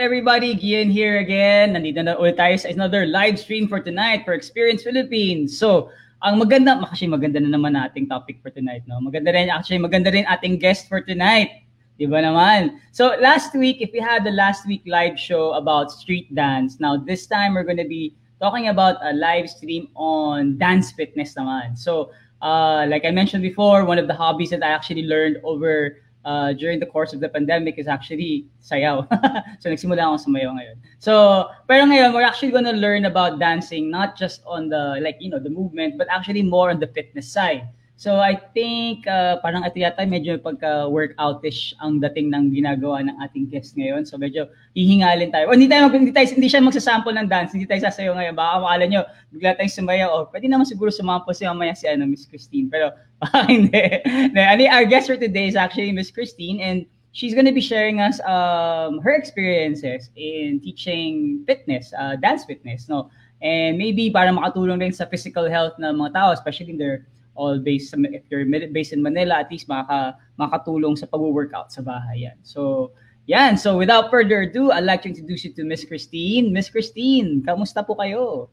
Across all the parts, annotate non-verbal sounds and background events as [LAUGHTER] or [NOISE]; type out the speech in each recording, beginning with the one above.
Everybody? Gian here again. Nandito na ulit tayo sa another live stream for tonight for Experience Philippines. So, ang maganda, actually maganda na naman ating topic for tonight, no? Maganda rin, actually maganda rin ating guest for tonight. Di ba naman? So, last week, if we had the last week live show about street dance, now this time we're to be talking about a live stream on dance fitness naman. So, uh, like I mentioned before, one of the hobbies that I actually learned over uh, during the course of the pandemic is actually sayaw. [LAUGHS] so nagsimula ako sumayaw ngayon. So, pero ngayon we're actually to learn about dancing not just on the like you know the movement but actually more on the fitness side. So I think uh, parang ito yata medyo pagka-workoutish ang dating ng ginagawa ng ating guest ngayon. So medyo hihingalin tayo. O hindi tayo hindi tayo hindi siya magsasample ng dance, hindi tayo sasayaw ngayon. Baka makala nyo, bigla tayong sumayaw. O, pwede naman siguro sumample si mamaya si ano, Miss Christine. Pero [LAUGHS] hindi. hindi. Our guest for today is actually Miss Christine and she's going to be sharing us um, her experiences in teaching fitness, uh, dance fitness, no? And maybe para makatulong rin sa physical health ng mga tao, especially in their all based if you're based in Manila, at least makaka, makatulong sa pag-workout sa bahay yan. So, yan. So, without further ado, I'd like to introduce you to Miss Christine. Miss Christine, kamusta po kayo?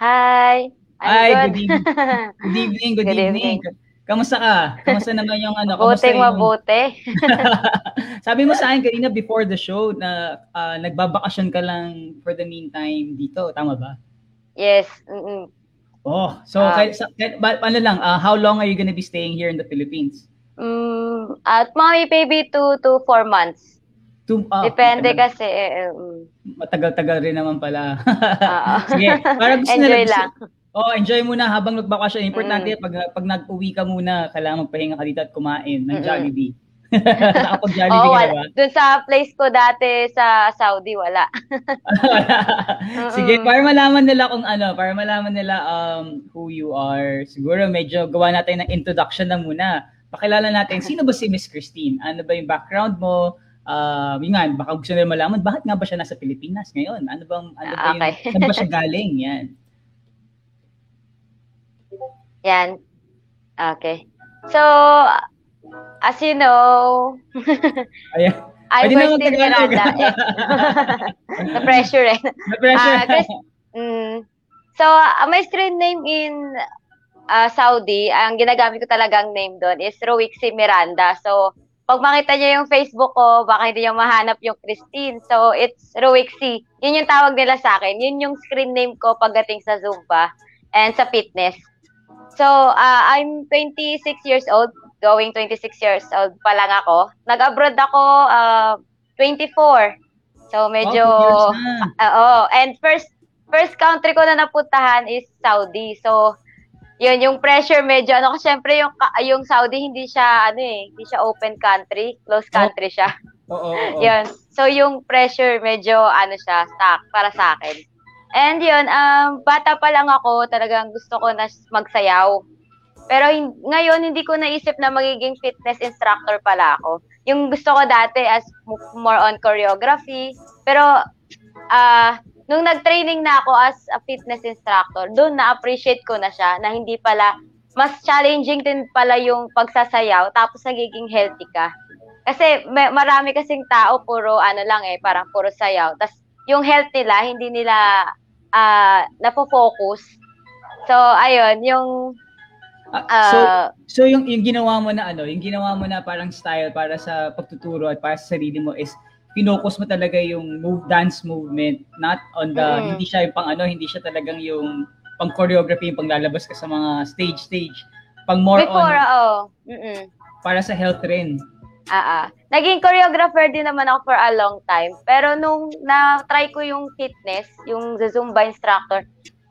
Hi. I'm Hi, good. good evening. Good evening, good, [LAUGHS] Good evening. Kamusta ka? Kamusta naman yung ano? Mabuti, yung- mabuti. [LAUGHS] [LAUGHS] Sabi mo sa akin kanina before the show na ah, nagbabakasyon ka lang for the meantime dito. Tama ba? Yes. mm-mm. Oh, so sa, kay, ba, ano lang, ah, how long are you gonna be staying here in the Philippines? Mm, at mommy baby two to four months. Two, ah, Depende matagal- kasi. mm. Matagal-tagal rin naman pala. [LAUGHS] Oo. Sige, para gusto Enjoy nila, lang. Oh, enjoy muna habang nagbakasyon. Importante Mm. pag pag nag-uwi ka muna, kailangan magpahinga ka dito at kumain ng Mm-mm. Jollibee. [LAUGHS] Nakapag-Jollibee Oo, ka na wala. ba? Dun sa place ko dati sa Saudi, wala. [LAUGHS] Sige, para malaman nila kung ano, para malaman nila um who you are. Siguro medyo gawa natin ng introduction na muna. Pakilala natin sino ba si Miss Christine? Ano ba yung background mo? Um, yun nga, baka gusto nila malaman bakit nga ba siya nasa Pilipinas ngayon? Ano bang ano ba yung Okay. saan ba siya [LAUGHS] galing? Yan. Yan. Okay. So, as you know, [LAUGHS] Ayan. I'm Pwede first in. Miranda. Eh. [LAUGHS] [LAUGHS] Na-pressure eh. Na-pressure. Ah, Chris- Mm. So, uh, my screen name in uh, Saudi, ang ginagamit ko talagang name doon is Roixi Miranda. So, pag makita niyo yung Facebook ko, baka hindi niyo mahanap yung Christine. So, it's Roixi. Yun yung tawag nila sa akin. Yun yung screen name ko pagdating sa Zumba and sa fitness. So, uh, I'm 26 years old. Going 26 years old pa lang ako. Nag-abroad ako uh, 24. So, medyo... Oh. Oo. And first first country ko na napuntahan is Saudi. So, yun, yung pressure medyo, ano, kasi syempre yung, yung Saudi, hindi siya, ano eh, hindi siya open country, closed country siya. Oo, oo, oo. Yun. So, yung pressure medyo, ano siya, stuck para sa akin. And yun, um, bata pa lang ako, talagang gusto ko na magsayaw. Pero hin- ngayon, hindi ko naisip na magiging fitness instructor pala ako. Yung gusto ko dati as more on choreography. Pero, ah, nung nag-training na ako as a fitness instructor, doon na-appreciate ko na siya na hindi pala, mas challenging din pala yung pagsasayaw tapos nagiging healthy ka. Kasi may, marami kasing tao puro ano lang eh, parang puro sayaw. Tapos yung health nila, hindi nila ah napo-focus. So, ayun, yung Ah, so, so yung, yung ginawa mo na ano, yung ginawa mo na parang style para sa pagtuturo at para sa sarili mo is pinocus mo talaga yung move dance movement not on the Mm. hindi siya yung pang ano hindi siya talagang yung pang choreography yung panglalabas ka sa mga stage stage pang more before, on oo. Mm-mm. para sa health rin Ah, ah. Naging choreographer din naman ako for a long time. Pero nung na-try ko yung fitness, yung Zumba instructor,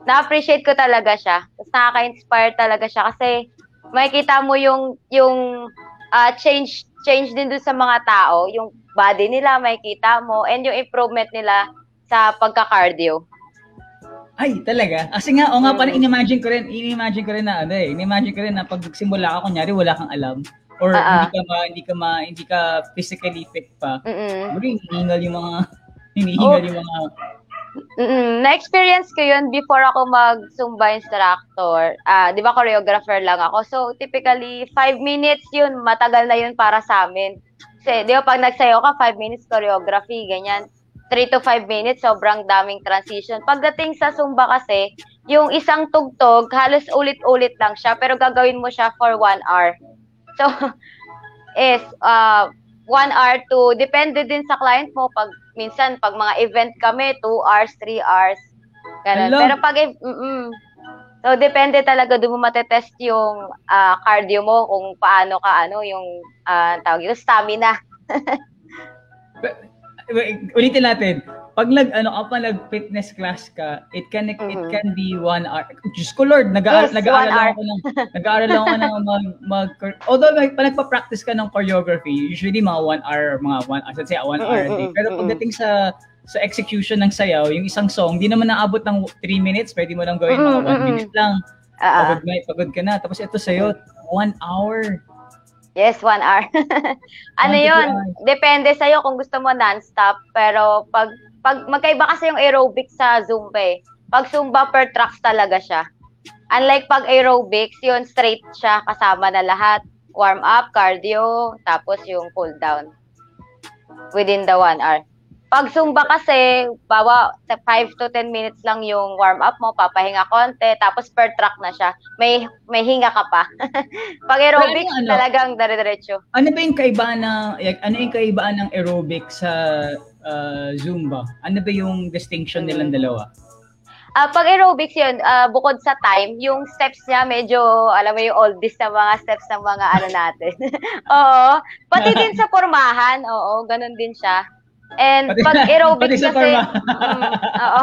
na-appreciate ko talaga siya. Tapos nakaka-inspire talaga siya kasi makikita mo yung yung ah, change change din dun sa mga tao, yung body nila makikita mo and yung improvement nila sa pagka-cardio. ay talaga kasi nga o nga parang Mm. inimagine ko rin inimagine ko rin na ano eh inimagine ko rin na pag simula ka kunyari wala kang alam or ah. hindi ka ma, hindi ka ma, hindi ka physically fit pa Mm-mm. Bro, hinihingal yung mga [LAUGHS] hinihingal Oh. yung mga Mm-mm. Na-experience ko yun before ako mag-Zumba instructor. Ah, 'di ba choreographer lang ako. So typically 5 minutes yun, matagal na yun para sa amin. Kasi 'di ba pag nagsayaw ka 5 minutes choreography, ganyan. 3 to 5 minutes, sobrang daming transition. Pagdating sa Zumba kasi, yung isang tugtog, halos ulit-ulit lang siya, pero gagawin mo siya for 1 hour. So, [LAUGHS] is uh, 1 hour to, depende din sa client mo. Pag, minsan, pag mga event kami, 2 hours, 3 hours. Ganun. Pero pag, mm-mm. so, depende talaga, doon mo matetest yung ah, cardio mo, kung paano ka, ano, yung, ah, tawag ito, stamina. [LAUGHS] Ulitin natin. Pag nag ano ka pa nag fitness class ka, it can it Mhm. can be one hour. Diyos ko Lord, nag-aaral Yes, nag-aaral hour. ako ng nag-aaral lang ako ng mag, mag although nag, pag nagpa-practice ka ng choreography, usually mga one hour, mga one, I should say one hour a day. Mm-mm, Pero mm-mm. pagdating sa sa execution ng sayaw, yung isang song, di naman naabot ng 3 minutes, pwede mo lang gawin mga 1 Mm-mm, minute lang. Ah. Pagod na, pagod ka na. Tapos ito sa'yo, 1 hour. Yes, one hour. [LAUGHS] ano yun? Depende sa'yo kung gusto mo non-stop. Pero pag, pag magkaiba kasi yung aerobics sa Zumba eh. Pag Zumba per tracks talaga siya. Unlike pag aerobics, yun straight siya kasama na lahat. Warm up, cardio, tapos yung cool down. Within the one hour. Pag Zumba kasi, bawa 5 to 10 minutes lang yung warm up mo, papahinga konti, tapos per track na siya. May may hinga ka pa. [LAUGHS] Pag aerobics, ano, talagang dire-diretso. Ano ba yung kaibaan ng ano yung kaibaan ng aerobic sa uh, Zumba? Ano ba yung distinction nilang dalawa? Ah, pag aerobics yun, ah, bukod sa time, yung steps niya medyo, alam mo yung oldies na mga steps ng mga ano natin. [LAUGHS] oo. Pati din sa pormahan, oo, ganun din siya. And Pati- pag aerobics pati kasi, mm, oo.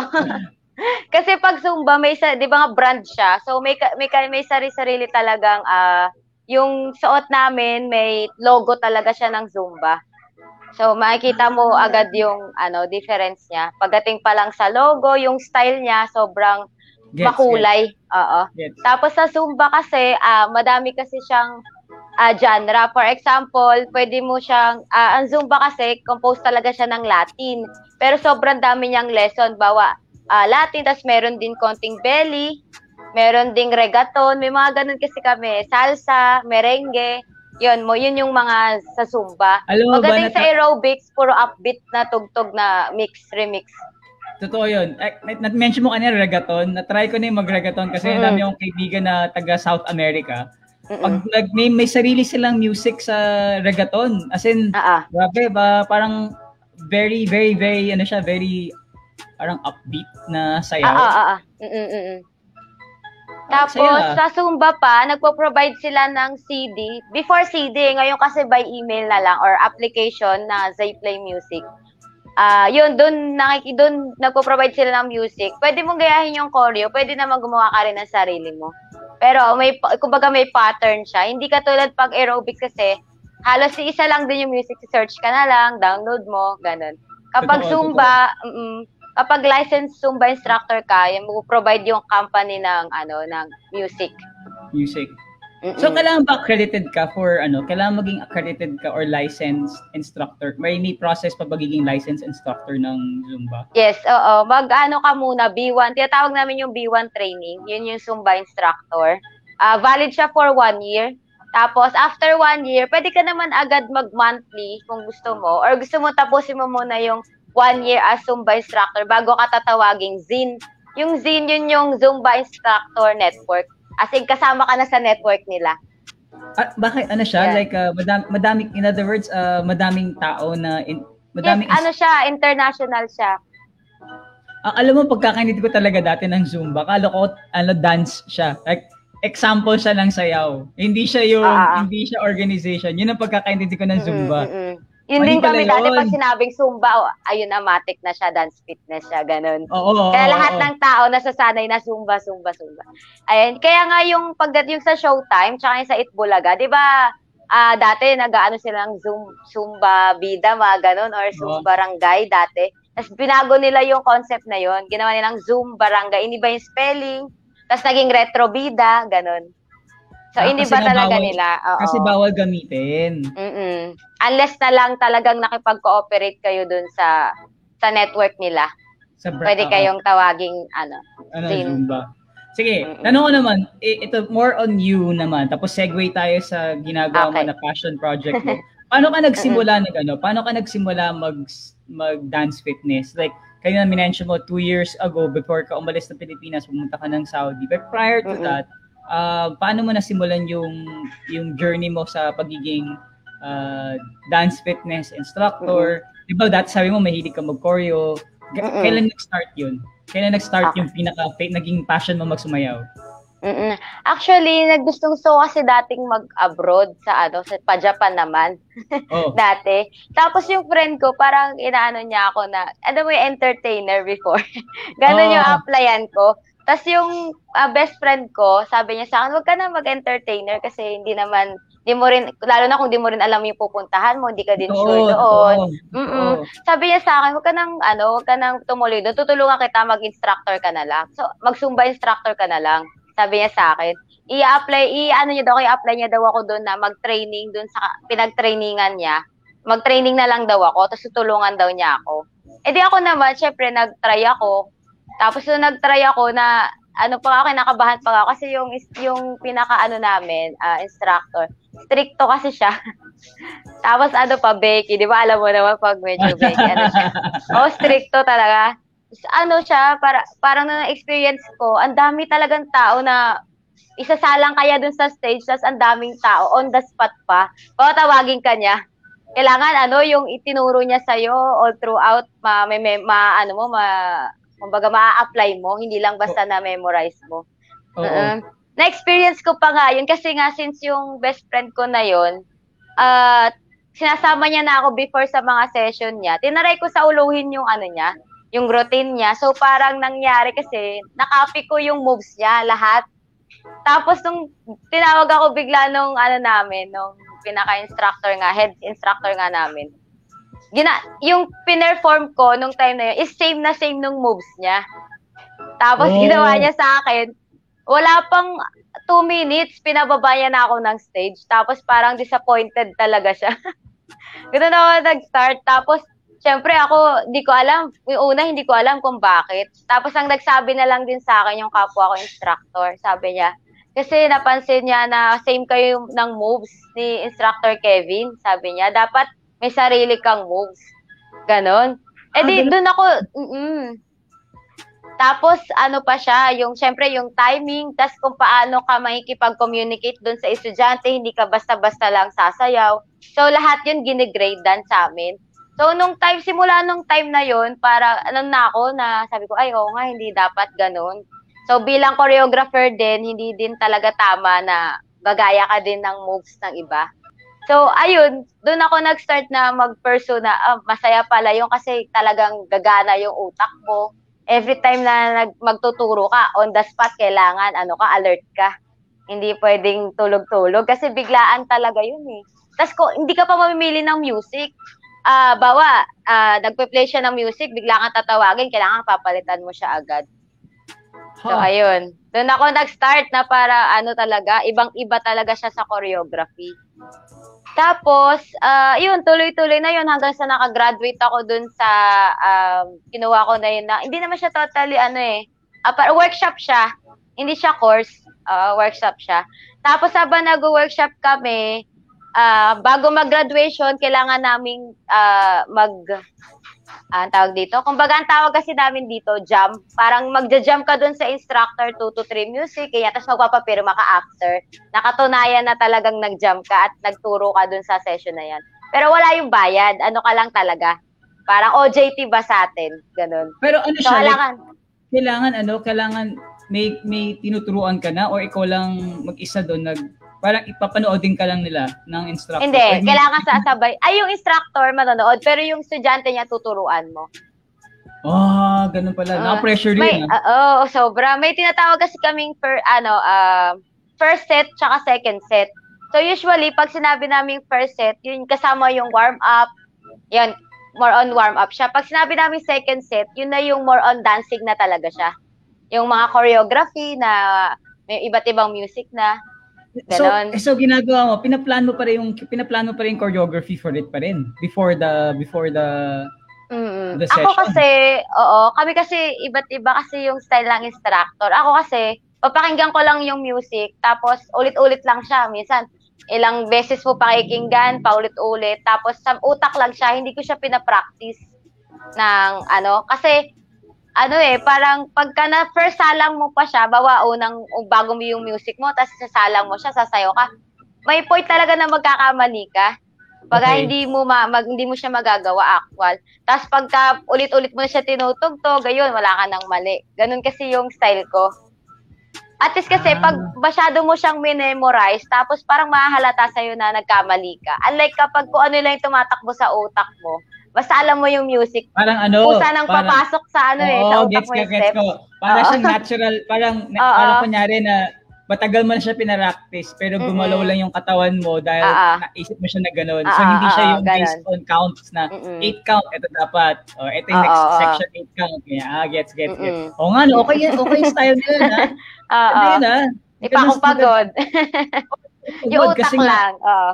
[LAUGHS] kasi pag Zumba, may sa, di ba nga brand siya, so may, may, may sarili-sarili talagang, ah, yung suot namin, may logo talaga siya ng Zumba. So makikita mo agad yung ano difference niya. Pagdating pa lang sa logo, yung style niya sobrang Gets, makulay. Oo. Gets. Tapos sa Zumba kasi, ah, madami kasi siyang ah, genre. For example, pwede mo siyang, ah, ang Zumba kasi, composed talaga siya ng Latin. Pero sobrang dami niyang lesson. Bawa, ah, Latin, tapos meron din konting belly, meron ding reggaeton, may mga ganun kasi kami. Salsa, merengue, yun mo, yun yung mga sa Zumba. Alam mo ba, Pagdating sa aerobics, puro upbeat na tugtog na mix, remix. totoo yun. Eh, na- Na-mention mo kanina reggaeton. Na-try ko na yung mag-reggaeton kasi Mm. dami akong kaibigan na taga South America. Pag Mm-mm. nag, may, may sarili silang music sa reggaeton. As in, ah. grabe ba, parang very, very, very, ano siya, very, parang upbeat na sayaw. Ah, ah, ah, Tapos, sa Zumba pa, nagpo-provide sila ng CD. Before CD, ngayon kasi by email na lang or application na Zayplay Music. Ah, yun, doon nakiki doon nagpo-provide sila ng music. Pwede mong gayahin yung choreo, pwede naman gumawa ka rin ng sarili mo. Pero may pa- kumbaga may pattern siya. Hindi katulad pag aerobics kasi halos si isa lang din yung music, search ka na lang, download mo, ganun. Kapag Totoo, Zumba, mm, kapag licensed Zumba instructor ka, yung provide yung company ng ano ng music. Music. Mm-mm. So, kailangan ba accredited ka for, ano, kailangan maging accredited ka or licensed instructor? May, may process pa magiging licensed instructor ng Zumba? Yes, oo. Mag-ano ka muna, B1. Tinatawag namin yung B1 training. Yun yung Zumba instructor. Ah, valid siya for one year. Tapos, after one year, pwede ka naman agad mag-monthly kung gusto mo. Or gusto mo tapusin mo muna yung one year as Zumba instructor bago ka tatawaging ZIN. Yung ZIN, yun yung Zumba Instructor Network. As in, kasama ka na sa network nila. Ah, bakit, ano siya? Yeah. Like, uh, madam, madaming, in other words, uh, madaming tao na, in, madaming, yes, ano siya, international siya. Ah, alam mo, pagkakainit ko talaga dati ng Zumba, kala ko, ano, dance siya. Like, example siya ng sayaw. Hindi siya yung, ah. hindi siya organization. Yun ang pagkakaintindi ko ng Zumba. Mm, mm, mm. Yun Mali din kami dati yun. pag sinabing Zumba, oh, ayun na, matik na siya, dance fitness siya, ganun. Oo, oo, Kaya lahat oo. ng tao nasasanay na Zumba, Zumba, Zumba. Ayun, kaya nga yung pagdating sa Showtime, tsaka yung sa Itbulaga, di ba, ah dati nag-ano sila ng Zoom, Zumba Bida, mga ganun, or Zoom Oo. Barangay dati. Tapos binago nila yung concept na yon Ginawa nilang Zoom Barangay. Hindi ba yung spelling? Tapos naging Retro Bida, ganun. So, Ah, hindi ba talaga bawal- nila? Oo. Kasi bawal gamitin. Mm-mm. Unless na lang talagang nakipag-cooperate kayo dun sa sa network nila. Sa bra- Pwede oo. kayong tawaging ano. ano, Zin. Zumba. Sige, Mm-mm. tanong ko naman, ito more on you naman, tapos segue tayo sa ginagawa mo Okay. na passion project mo. [LAUGHS] Paano ka nagsimula nag ano? Paano ka nagsimula mag mag dance fitness? Like kayo na minention mo two years ago before ka umalis ng Pilipinas, pumunta ka ng Saudi. But prior to Mm-mm. that, uh, paano mo nasimulan yung yung journey mo sa pagiging uh, dance fitness instructor? Di ba dati sabi mo mahilig ka mag-choreo. Mm-mm. Kailan nag-start yun? Kailan nag-start Okay. yung pinaka naging passion mo magsumayaw? Mm-mm. Actually, nagustong gusto ko kasi dating mag-abroad sa ano, sa pa-Japan naman. Oh. [LAUGHS] dati. Tapos yung friend ko, parang inaano niya ako na, ano mo yung entertainer before. [LAUGHS] Ganon Oh. yung applyan ko. Tapos yung ah, best friend ko, sabi niya sa akin, huwag ka na mag-entertainer kasi hindi naman, di mo rin, lalo na kung di mo rin alam yung pupuntahan mo, hindi ka din sure doon. Mm-mm. Sabi niya sa akin, huwag ka nang, ano, huwag ka nang tumuloy doon. Tutulungan kita mag-instructor ka na lang. So, mag-Zumba instructor ka na lang. Sabi niya sa akin. I-apply, i-ano niya daw, i-apply niya daw ako doon na mag-training doon sa pinag-trainingan niya. Mag-training na lang daw ako, tapos tutulungan daw niya ako. Eh di ako naman, syempre, nag-try ako. Tapos nung nag-try ako na, ano pa ako, nakabahan pa ako kasi yung, is- yung pinaka-ano namin, ah, instructor, stricto kasi siya. [LAUGHS] Tapos ano pa, Becky, di ba alam mo naman pag medyo Becky, ano siya. [LAUGHS] Oh, stricto talaga. Ano siya, para, parang na experience ko, ang dami talagang tao na isasalang kaya dun sa stage, tapos ang daming tao, on the spot pa, baka tawagin ka niya. Kailangan ano, yung itinuro niya sa'yo all throughout, ma, may, may- ma, ano mo, ma, kumbaga ma-apply mo, hindi lang basta na-memorize mo. Oo. Uh-uh. Na-experience ko pa nga yun kasi nga since yung best friend ko na yun, ah sinasama niya na ako before sa mga session niya. Tinaray ko sa uluhin yung ano niya, yung routine niya. So parang nangyari kasi, nakopy ko yung moves niya lahat. Tapos nung tinawag ako bigla nung ano namin, nung pinaka-instructor nga, head instructor nga namin. Gina, yung pinerform ko nung time na yun is same na same nung moves niya. Tapos Oh. ginawa niya sa akin, wala pang two minutes, pinababa niya na ako ng stage. Tapos parang disappointed talaga siya. [LAUGHS] Ganun ako nag-start. Tapos, syempre ako, hindi ko alam. Yung una, hindi ko alam kung bakit. Tapos, ang nagsabi na lang din sa akin yung kapwa ko instructor. Sabi niya, kasi napansin niya na same kayo ng moves ni instructor Kevin. Sabi niya, dapat may sarili kang moves. Ganon. Eh Ah, di, doon ako, mm Tapos, ano pa siya, yung, syempre, yung timing, tas kung paano ka makikipag-communicate doon sa estudyante, hindi ka basta-basta lang sasayaw. So, lahat yun ginigrade dan sa amin. So, nung time, simula nung time na yun, para, ano na ako, na sabi ko, ay, oo nga, hindi dapat ganun. So, bilang choreographer din, hindi din talaga tama na gagaya ka din ng moves ng iba. So, ayun, doon ako nag-start na mag-pursue na ah, masaya pala yung kasi talagang gagana yung utak mo. Every time na nag magtuturo ka, on the spot, kailangan, ano ka, alert ka. Hindi pwedeng tulog-tulog kasi biglaan talaga yun eh. Tapos ko, hindi ka pa mamimili ng music. Ah, bawa, ah, nagpe-play siya ng music, bigla kang tatawagin, kailangan papalitan mo siya agad. So, Ha. ayun. Doon ako nag-start na para ano talaga, ibang-iba talaga siya sa choreography. Tapos, ah yun, tuloy-tuloy na yun hanggang sa nakagraduate ako dun sa, um, kinuha ko na yun na, hindi naman siya totally, ano eh, ah, para workshop siya. Hindi siya course, ah, workshop siya. Tapos habang nag-workshop kami, ah, bago mag-graduation, kailangan naming ah, mag, ah, ang tawag dito. Kumbaga, ang tawag kasi namin dito, jam. Parang magja-jam ka dun sa instructor, 2 to 3 music, kaya tapos magpapapirma ka after. Nakatunayan na talagang nag-jam ka at nagturo ka dun sa session na yan. Pero wala yung bayad. Ano ka lang talaga. Parang OJT ba sa atin? Ganun. Pero ano So, siya, like, kailangan, kailangan ano, kailangan may may tinuturuan ka na or ikaw lang mag-isa doon nag parang ipapanoodin ka lang nila ng instructor. hindi, Or may- kailangan sasabay. Ay, yung instructor manonood, pero yung estudyante niya tuturuan mo. Ah, ganun pala. Naka-pressure May, yun. ah. oo, sobra. May tinatawag kasi kaming per, ano, ah, first set tsaka second set. So usually, pag sinabi naming first set, yun kasama yung warm up. Yan, more on warm up siya. Pag sinabi namin second set, yun na yung more on dancing na talaga siya. Yung mga choreography na may iba't ibang music na. So, ganon. eh, so ginagawa mo, pinaplan mo pa rin yung pinaplan mo pa rin yung choreography for it pa rin before the before the Mm. The Ako kasi, oo, kami kasi iba't iba kasi yung style ng instructor. Ako kasi, papakinggan ko lang yung music, tapos ulit-ulit lang siya. Minsan, ilang beses mo pakikinggan, paulit-ulit. Tapos sa utak lang siya, hindi ko siya pinapractice ng ano. Kasi, ano eh, parang pagka na first salang mo pa siya, bawa unang bago mo yung music mo, tapos sasalang mo siya, sasayaw ka. May point talaga na magkakamali ka. Pagka Okay. hindi mo ma, mag, hindi mo siya magagawa actual. Tapos pagka ulit-ulit mo na siya tinutugtog, ayun, wala ka nang mali. Ganun kasi yung style ko. At least kasi Ah. pag masyado mo siyang minemorize, tapos parang mahahalata sa'yo na nagkamali ka. Unlike kapag kung ano lang yung tumatakbo sa utak mo, basta alam mo yung music, Parang ano, kusa nang parang, papasok sa ano eh, sa gets yung gets ko. Parang siyang natural, parang, [LAUGHS] na, Oo. parang kunyari na matagal mo na siya pinaractice, pero gumalaw Mm-mm. lang yung katawan mo dahil Oo. naisip mo siya na gano'n. So, Oo, hindi siya yung based ganun. on counts na Mm-mm. 8 count, ito dapat. O, ito yung Oo, next section, 8 count. Kaya, ah, gets, gets, gets. Mm-mm. Oo nga, no, okay, okay yung style nila, [LAUGHS] na. Oo. Ano yun, ah. Di pa ako pagod. [LAUGHS] yung utak kasi lang. Oo.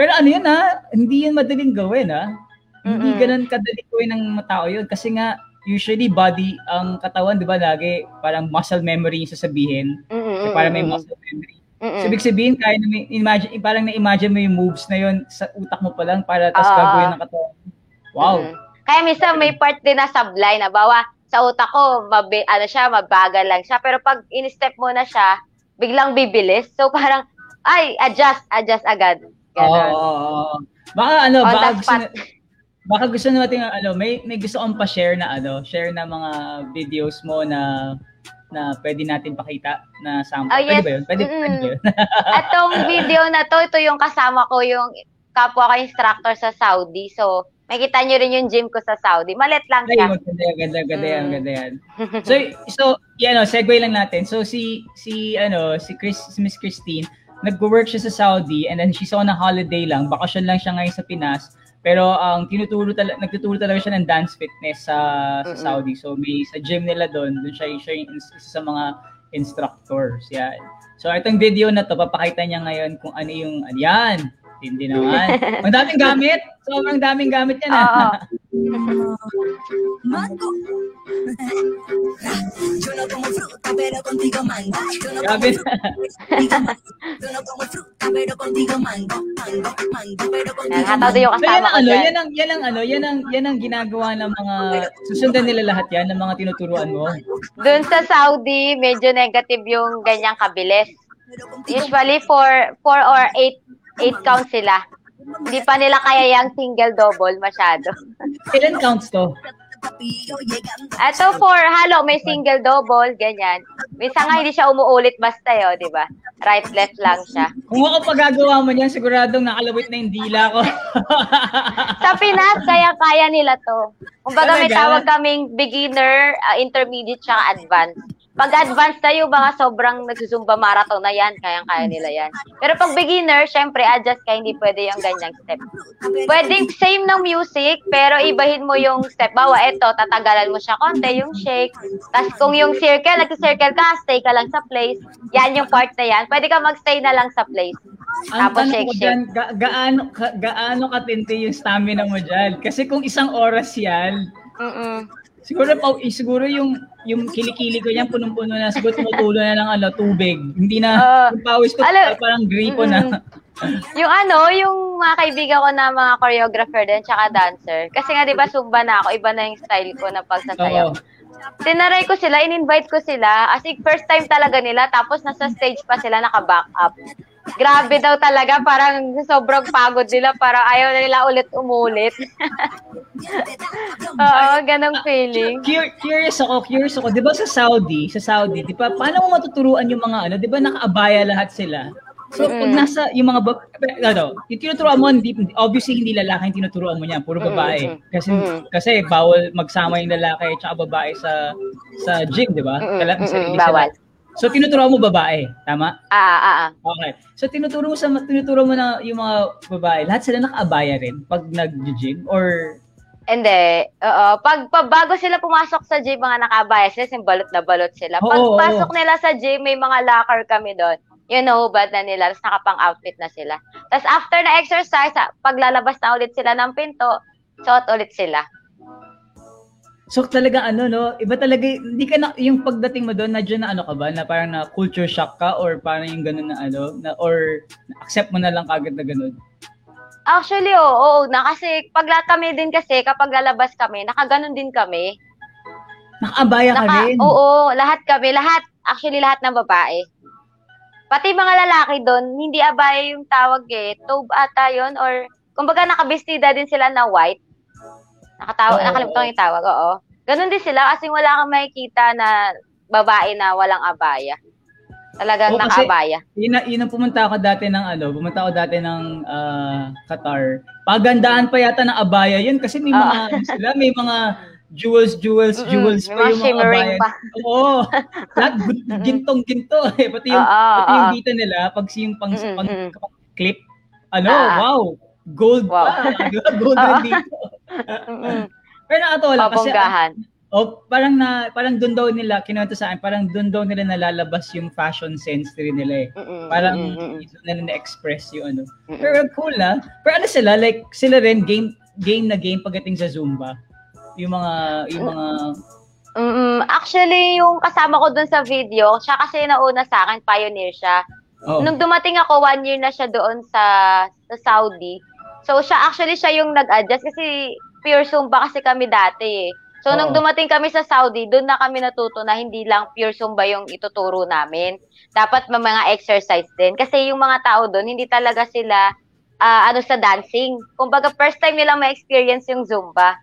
Pero ano yun ha, hindi yun madaling gawin ha. Hindi Mm-mm. ganun kadali gawin ng tao yun. Kasi nga, usually body, ang katawan, di ba, lagi parang muscle memory yung sasabihin. Mm-mm, So, parang may muscle memory. mm-mm. So, ibig sabihin, kaya na may, imagine, parang na-imagine mo yung moves na yun sa utak mo pa lang para tapos Oo. gagawin ng katawan. Wow. Mm. Kaya minsan may part din na sablay na bawa sa utak ko, mabi, ano siya, mabagal lang siya. Pero pag in-step mo na siya, biglang bibilis. So parang, ay, adjust, adjust agad. Oo. Ganon. oo, oo. Baka ano, On baka gusto, na, baka gusto natin ano, may may gusto kong pa-share na ano, share na mga videos mo na na pwede natin pakita na sample. Oh, Pwede yes. ba yun? [LAUGHS] Pwede, Mm-mm. pwede ba yun? At tong video na to, ito yung kasama ko, yung kapwa ko instructor sa Saudi. So, makita nyo rin yung gym ko sa Saudi. Malit lang Ay, siya. yan, ganda, ganda yan, Mm. ganda yan. [LAUGHS] So, so, yan, no, segue lang natin. So, si, si, ano, si Chris, si Miss Christine, nag-work siya sa Saudi and then she's on a holiday lang. Bakasyon lang siya ngayon sa Pinas. Pero ang tinuturo talaga nagtuturo talaga siya ng dance fitness sa, sa. Saudi. So may sa gym nila doon, doon siya siya yung isa sa mga instructors. Yan. So itong video na to papakita niya ngayon kung ano yung yan. Hindi naman. [LAUGHS] Ang daming gamit. Sobrang daming gamit yan. Oo. ah. Mango. Yo no como fruta, pero contigo mango. Yo no Grabe. como contigo mango. Yo no como fruta, pero contigo mango. Mango, mango, pero contigo din yung kasama ang ko ano, yan ang yan ang ano, yan ang yan ang ginagawa ng mga susundan nila lahat yan ng mga tinuturuan mo. Doon sa Saudi, medyo negative yung ganyang kabilis. Usually, 4 4 or 8 8 count sila. Hindi pa nila kaya yung single double masyado. Ilan counts to? Ito for halo, may single double, ganyan. Minsan nga hindi siya umuulit basta yun, di ba? Right, left lang siya. Kung ako pagagawa mo niyan, siguradong nakalawit na yung dila ko. Sa Pinas, kaya-kaya nila to. Kumbaga may Talaga? tawag kaming beginner, uh, intermediate, tsaka advanced. Pag advanced yung mga sobrang nagsusumba marathon na yan, kayang-kaya nila yan. Pero pag beginner, syempre, adjust ka, hindi pwede yung ganyang step. Pwedeng same ng music, pero ibahin mo yung step. Bawa, eto, tatagalan mo siya konti, yung shake. Tapos kung yung circle, nag-circle ka, stay ka lang sa place. Yan yung part na yan. Pwede ka magstay na lang sa place. Ang Tapos tanong shake, ko dyan, ga- gaano, ka- gaano katindi yung stamina mo dyan? Kasi kung isang oras yan, Mm-mm. Siguro pa, eh, siguro yung yung kilikili ko yan punong-puno na siguro tumutulo na ng ano tubig. Hindi na yung pawis ko alam- parang gripo na. Yung ano, yung mga kaibigan ko na mga choreographer din, tsaka dancer. Kasi nga, di ba, zumba na ako, iba na yung style ko na pagsasayaw. Oo. Tinaray ko sila, in-invite ko sila, as in, first time talaga nila, tapos nasa stage pa sila, naka-back up. Grabe daw talaga, parang sobrang pagod nila, parang ayaw na nila ulit umulit. [LAUGHS] Oo, ganong feeling. Cur- curious ako, curious ako. 'Di ba sa Saudi, sa Saudi, 'di ba paano mo matuturuan yung mga ano, 'di ba nakaabaya lahat sila? So pag Mm. nasa yung mga bab- ano, yung tinuturuan mo hindi obviously hindi lalaki yung tinuturuan mo niyan, puro babae. Mm, Kasi mm. kasi bawal magsama yung lalaki at babae sa sa gym, 'di ba? Mm, Kala- mm, sa- mm, bawal. So tinuturuan mo babae, tama? Ah, ah, ah. Okay. So tinuturo mo sa tinuturo mo na yung mga babae, lahat sila nakaabaya rin pag nag-gym or Hindi. Oo. Pag, pag bago sila pumasok sa gym, mga nakabaya sila, balot na balot sila. Pag Oo, oo. pasok nila sa gym, may mga locker kami doon. Yun, nahubad na nila. Tapos nakapang-outfit na sila. Tapos after na exercise, ah, pag lalabas na ulit sila ng pinto, suot ulit sila. So talaga ano no, iba talaga hindi ka na yung pagdating mo doon nandiyan na ano ka ba na parang na culture shock ka or parang yung ganun na ano na or accept mo na lang kagad na ganun. Actually, oo, oo na kasi pag kami din kasi kapag lalabas kami, nakaganon din kami. Nakaabaya ka Naka, rin. oo, lahat kami, lahat, actually lahat ng babae. Pati mga lalaki doon, hindi abaya yung tawag eh. Tobe ata yun or kumbaga nakabestida din sila na white. Nakatawa, Oo, nakalimutan yung tawag, oo. Ganon din sila kasi wala kang makikita na babae na walang abaya. Talagang kasi- nakaabaya. Yun, yun ang pumunta ako dati ng ano, pumunta ako dati ng ah, Qatar. Pagandaan pa yata ng abaya yun kasi may mga ano sila, may mga [LAUGHS] jewels, jewels, Mm-mm, jewels may pa yung mga abaya. pa. Oo. Lahat gintong-ginto eh. Pati yung, Oo, pati yung dito nila, pag yung pang, Mm-mm, pang, mm-mm. clip, ano, Ah. wow, gold Wow. [LAUGHS] pa. gold rin dito. Pero nakatawa lang kasi Pabonggahan. Oh, parang na parang doon daw nila kinuwento sa akin, parang doon daw nila nalalabas yung fashion sense rin nila eh. Mm-mm, Parang mm-mm, doon nila na-express yung ano. mm-mm. Pero cool na. Pero ano sila, like sila rin game game na game pagdating sa Zumba. Yung mga yung mga Mm, actually, yung kasama ko dun sa video, siya kasi nauna sa akin, pioneer siya. oh, Nung dumating ako, one year na siya doon sa, sa Saudi. So, siya actually siya yung nag-adjust kasi pure Zumba kasi kami dati eh. So, nung Oo. dumating kami sa Saudi, doon na kami natuto na hindi lang pure Zumba yung ituturo namin. Dapat may mga exercise din. Kasi yung mga tao doon, hindi talaga sila ah, ano sa dancing. Kumbaga, first time nilang ma-experience yung Zumba.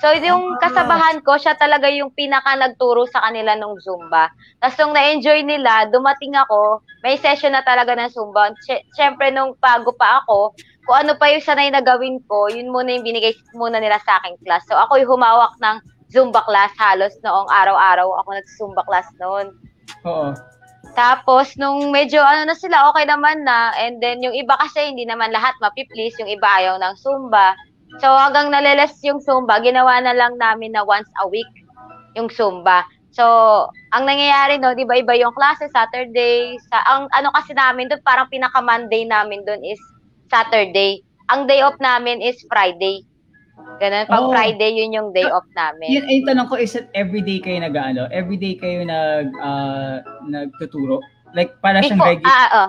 So, yung Ah. kasabahan ko, siya talaga yung pinaka nagturo sa kanila nung Zumba. Tapos nung na-enjoy nila, dumating ako, may session na talaga ng Zumba. Siyempre, nung bago pa ako, kung ano pa yung sanay na gawin ko, yun muna yung binigay muna nila sa aking class. So, ako yung humawak ng Zumba class halos noong araw-araw. Ako nag-Zumba class noon. oo. Tapos, nung medyo ano na sila, okay naman na. And then, yung iba kasi, hindi naman lahat mapiplease. Yung iba ayaw ng Zumba. So, hanggang naliles yung Zumba, ginawa na lang namin na once a week yung Zumba. So, ang nangyayari no, di ba iba yung klase, Saturday, sa, ang ano kasi namin doon, parang pinaka-Monday namin doon is Saturday. Ang day off namin is Friday. Ganun, pag Oh. Friday, yun yung day off namin. Yun ay tanong ko is it everyday kayo nag ano? Everyday kayo nag ah, nagtuturo? Like para siyang regular, ah, oh.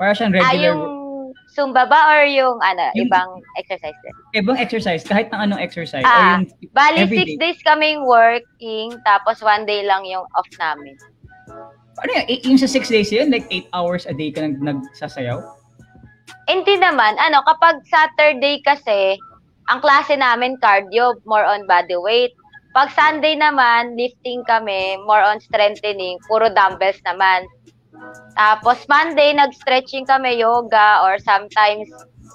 para siyang Ah, regular yung Zumba ba or yung ano, Yung- ibang exercise din? ibang exercise kahit ng anong exercise Ah, or yung Bali, six days kaming working, tapos one day lang yung off namin. Ano yun? Eh, Yung sa six days yun, like eight hours a day ka nag nagsasayaw? Hindi naman, ano, kapag Saturday kasi, ang klase namin cardio, more on body weight. Pag Sunday naman, lifting kami, more on strengthening, puro dumbbells naman. Tapos Monday, nag-stretching kami, yoga, or sometimes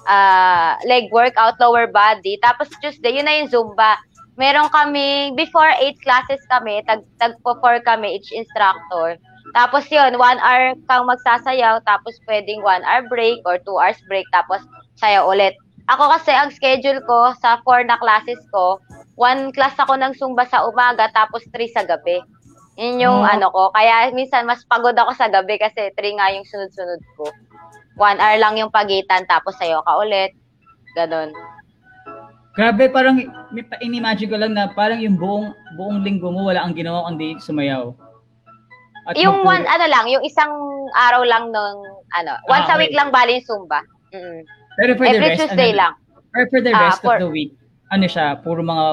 ah, leg workout, lower body. Tapos Tuesday, yun na yung Zumba. Meron kami, before 8 classes kami, tag, tagpo 4 kami each instructor. Tapos yun, 1 hour kang magsasayaw, tapos pwedeng 1 hour break or 2 hours break, tapos sayaw ulit. Ako kasi, ang schedule ko sa 4 na classes ko, 1 class ako ng Zumba sa umaga, tapos 3 sa gabi. Yun yung Oh. ano ko. Kaya minsan mas pagod ako sa gabi kasi 3 nga yung sunod-sunod ko. 1 hour lang yung pagitan, tapos sayo ka ulit. Ganon. Grabe, parang inimagine ko lang na parang yung buong buong linggo mo wala ang ginawa kundi sumayaw. At Yung magturo. one, ano lang, yung isang araw lang nung, ano, once Ah, a week okay. lang bali yung Zumba. Mm. Pero for the Every rest, Tuesday ano, lang. Or for the Ah, rest for- of the week, ano siya, puro mga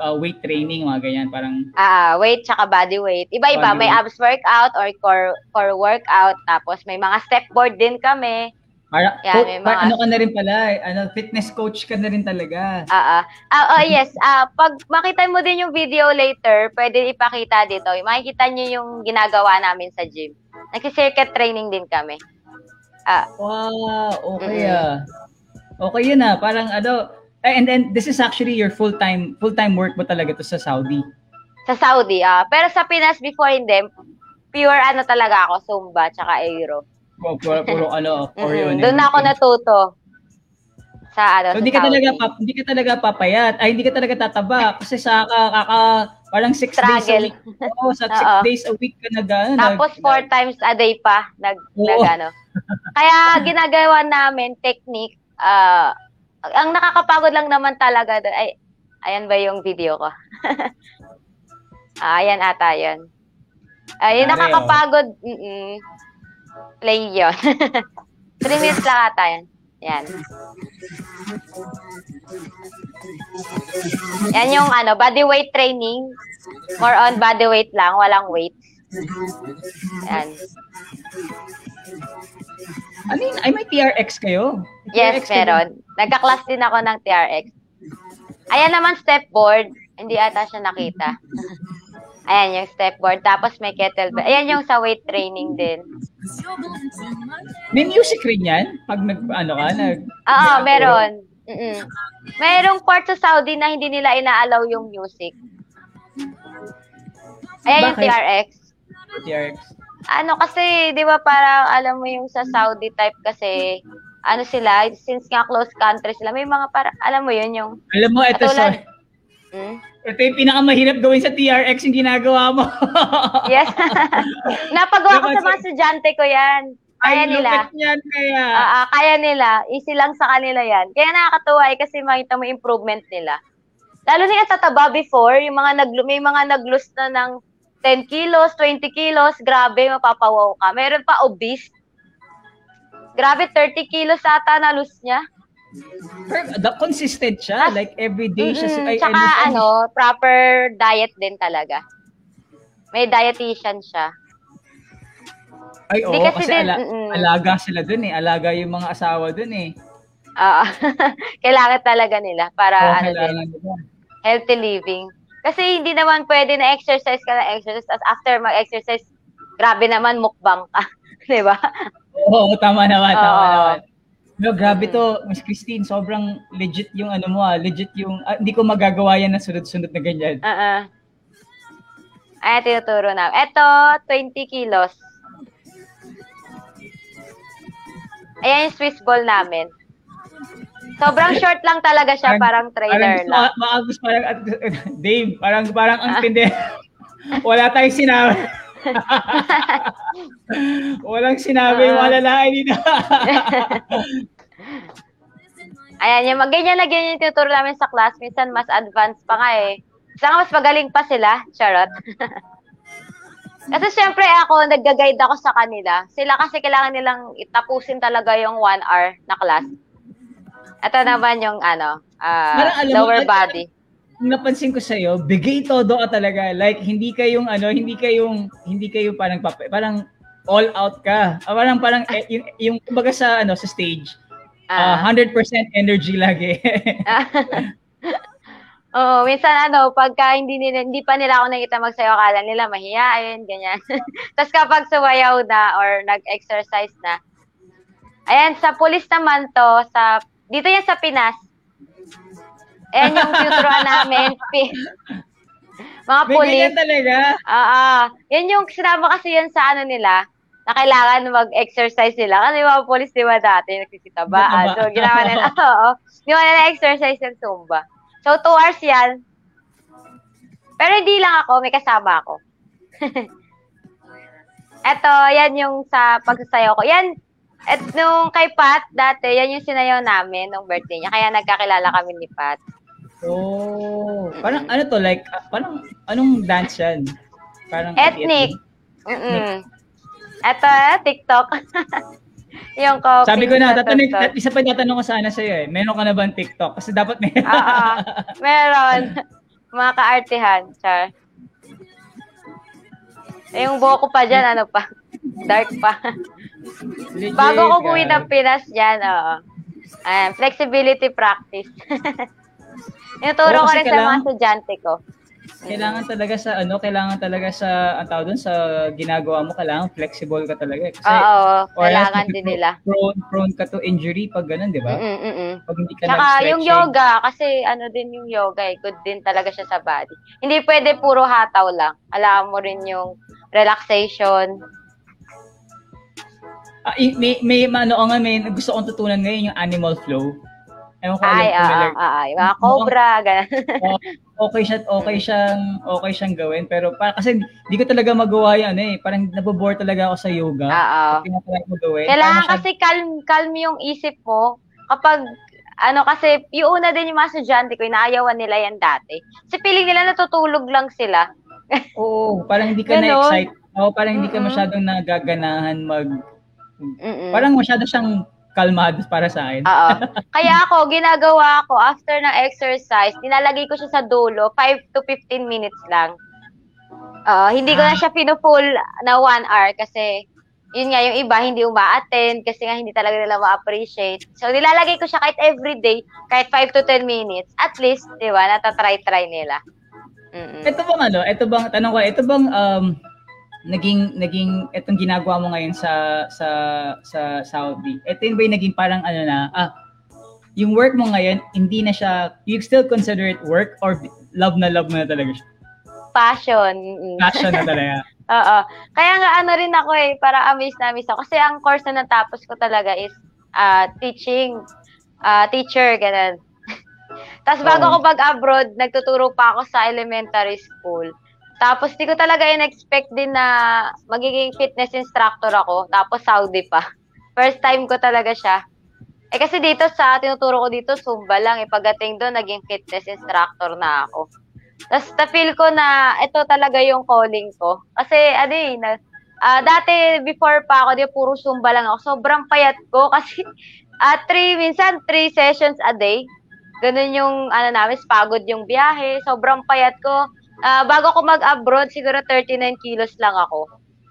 uh, weight training, mga ganyan, parang Ah, weight tsaka body weight. Iba-iba, Body may weight. abs workout or core core workout, tapos may mga step board din kami. para, Yan, co- para mga- ano ka na rin pala, eh, ano, fitness coach ka na rin talaga. Ah, ah. Ah, oh, yes. Ah, pag makita mo din yung video later, pwede ipakita dito. Makikita niyo yung ginagawa namin sa gym. Nagsi-circuit training din kami. Ah, Wow, okay Mm-mm. ah. Okay yun ah, parang ano, and then this is actually your full-time full-time work mo talaga to sa Saudi. sa Saudi. Ah, pero sa Pinas before hindi, pure ano talaga ako, Zumba tsaka Aero. Puro, puro, puro [LAUGHS] ano, or yun. Mm, Doon na ako natuto. Sa ano, So, hindi ka Saudi. talaga pap, hindi ka talaga papayat. Ay, hindi ka talaga tataba kasi sa ka, kaka, parang six days a week. Oo, sa [LAUGHS] six Oo. days a week ka nag, ano, Tapos nag- four times a day pa nag, nag ano. Kaya [LAUGHS] ginagawa namin technique ah ang nakakapagod lang naman talaga doon ay Ayan ba yung video ko? [LAUGHS] ah, ayan ata yun. Ayun, Pare, nakakapagod. Mm-mm. Play yun. [LAUGHS] 3 minutes lang ata yan. Yan. Yan yung ano, body weight training. More on body weight lang, walang weight. Yan. Ano yun? Ay, may TRX kayo? May Yes, TRX kayo? meron. Nagka-class din ako ng TRX. Ayan naman step board. Hindi ata siya nakita. Ayan yung step board. Tapos may kettlebell. Ayan yung sa weight training din. May music rin yan? Pag nag, ano ka, nag... Oo, meron. Mm-mm. Merong part sa Saudi na hindi nila inaalaw yung music. Ayan yung Bakit? TRX. TRX. Ano kasi, di ba parang alam mo yung sa Saudi type kasi, ano sila, since nga close country sila, may mga para, alam mo yun yung, Alam mo, ito sa... Katulad- hmm? Ito yung pinakamahirap gawin sa TRX yung ginagawa mo. [LAUGHS] Yes. [LAUGHS] Napagawa ko Diba, sa mga estudyante ko yan. Kaya Ay, nila. niyan kaya. Ah, ah, kaya nila. Easy lang sa kanila yan. Kaya nakakatuwa eh, kasi makita mo improvement nila. Lalo na yung tataba before, yung mga nag, may mga nag-lose na ng 10 kilos, 20 kilos, grabe, mapapawaw ka. Meron pa obese. Grabe, 30 kilos ata na lose niya. The consistent siya. Tas- like, every day siya. Ay, Tsaka ay, ano, proper diet din talaga. May dietitian siya. Ay, oo, Di kasi kasi, din- ala- alaga sila dun eh. Alaga yung mga asawa dun eh. Oo. [LAUGHS] kailangan talaga nila para Oo, ano din, nila. healthy living. Kasi hindi naman pwede na exercise ka na exercise as after mag-exercise, grabe naman mukbang ka. [LAUGHS] 'Di ba? Oo, tama naman, tama Oo. naman. No, grabe to, Miss Christine, sobrang legit yung ano mo ah, legit yung, ah, hindi ko magagawa yan na sunod-sunod na ganyan. Oo. Ayan, tinuturo na. Ito, 20 kilos. Ayan yung Swiss ball namin. Sobrang short lang talaga siya, parang trailer parang, lang. Ma- maagos parang, [LAUGHS] Dave, parang, parang ang tindi. [LAUGHS] Wala tayong sinabi. [LAUGHS] Walang sinabi yung lalaki dito. Ayan, yung ganyan na ganyan yung tinuturo namin sa class. Minsan mas advanced pa nga eh. Isa nga mas magaling pa sila. Charot. kasi syempre ako, nagga-guide ako sa kanila. Sila kasi kailangan nilang itapusin talaga yung one hour na class. Ito naman yung ano, Parang alam mo, lower al- body. Ang napansin ko sa iyo, bigay todo ka talaga. Like hindi kayong ano, hindi kayong hindi kayo parang papa, parang all out ka. Ah, parang parang eh, yung, yung kumbaga sa ano sa stage, ah, Ah. 100% energy lagi. [LAUGHS] Oo, minsan ano, pagka hindi, nila, hindi pa nila ako nakita magsayaw, akala nila mahihain, ganyan. [LAUGHS] Tapos kapag sumayaw na or nag-exercise na, ayan, sa pulis naman to, sa, dito yan sa Pinas, ayan yung tuturuan namin, [LAUGHS] mga pulis, ganyan talaga. Oo. Yan yung sinama kasi yan sa ano nila, na kailangan mag-exercise sila. Kasi mga police, di ba dati, nagsisitabaan. Zumba. So, ginawa nila, [LAUGHS] oo. Ginawa nila exercise ng Zumba. So, two hours yan. Pero hindi lang ako, may kasama ako. [LAUGHS] Eto, yan yung sa pagsasayaw ko. Yan, et nung kay Pat, dati, yan yung sinayaw namin nung birthday niya. Kaya nagkakilala kami ni Pat. Oh, parang ano to like ah, parang anong dance yan? Parang Ethnic. Mm-mm. Ito, eh, TikTok. [LAUGHS] yung ko. Sabi ko na, tatanong, tat- isa pa tatanong ko sana sa iyo eh. Meron ka na ba TikTok? Kasi dapat may Oo. [LAUGHS] Meron. Mga kaartihan. Char. Eh, yung buhok ko pa dyan, ano pa? Dark pa. Legit, Bago ko guys. ng Pinas dyan, oo. Ayan, flexibility practice. [LAUGHS] Tinuturo Oo, ko kasi rin sa mga kailangan- estudyante ko. Kailangan talaga sa ano, kailangan talaga sa ang tawag doon sa ginagawa mo, kailangan flexible ka talaga. eh. Kasi Oo, or else kailangan din nila. Prone, prone ka to injury pag ganun, di ba? Mm-mm, mm-mm. Pag hindi ka Tsaka nag-stretching. yung yoga, kasi ano din yung yoga eh, good din talaga siya sa body. Hindi pwede puro hataw lang. Alam mo rin yung relaxation. Ah, i- may, may, ano nga, may gusto kong tutunan ngayon yung animal flow. Ewan ko Ay, alam ah, ah, ah, yung mga cobra, ganun. okay siya okay siyang okay siyang gawin pero para kasi di ko talaga magawa yan eh parang nabobore talaga ako sa yoga Oo. tinatry ko gawin Kailangan Parang kasi calm, calm yung isip mo kapag Ano kasi, yung una din yung mga estudyante ko, inaayawan nila yan dati. Kasi feeling nila natutulog lang sila. Oo, parang hindi ka Ganon. na-excite. Oo, parang hindi ka masyadong nagaganahan mag... Mm-mm. Parang masyado siyang kalmado para sa akin. Oo. [LAUGHS] Kaya ako, ginagawa ko, after ng exercise, nilalagay ko siya sa dulo, 5 to 15 minutes lang. Oo, hindi ko na siya pinufull na 1 hour kasi yun nga, yung iba hindi uma-attend kasi nga hindi talaga nila ma-appreciate. So, nilalagay ko siya kahit everyday, kahit 5 to 10 minutes. At least, di ba, natatry-try nila. Mm-mm. Ito bang ano, ito bang, tanong ko, ito bang um, naging, naging, itong ginagawa mo ngayon sa, sa, sa Saudi, ito yung ba yung naging parang ano na, ah, yung work mo ngayon, hindi na siya, you still consider it work or love na love mo na talaga siya? Passion. Passion na talaga. [LAUGHS] Oo. Kaya nga ano rin ako eh, para amaze na amaze ako. Kasi ang course na natapos ko talaga is ah, teaching, ah, teacher, ganun. [LAUGHS] Tapos bago Oo. ako mag-abroad, nagtuturo pa ako sa elementary school. Tapos di ko talaga in-expect din na magiging fitness instructor ako. Tapos Saudi pa. [LAUGHS] First time ko talaga siya. Eh kasi dito sa tinuturo ko dito, Zumba lang. Eh pagdating doon, naging fitness instructor na ako. Tapos na-feel ko na ito talaga yung calling ko. Kasi ano eh, na, ah, dati before pa ako, di puro Zumba lang ako. Sobrang payat ko [LAUGHS] kasi at three, minsan three sessions a day. Ganun yung ano namin, pagod yung biyahe. Sobrang payat ko. Ah, bago ako mag-abroad, siguro 39 kilos lang ako.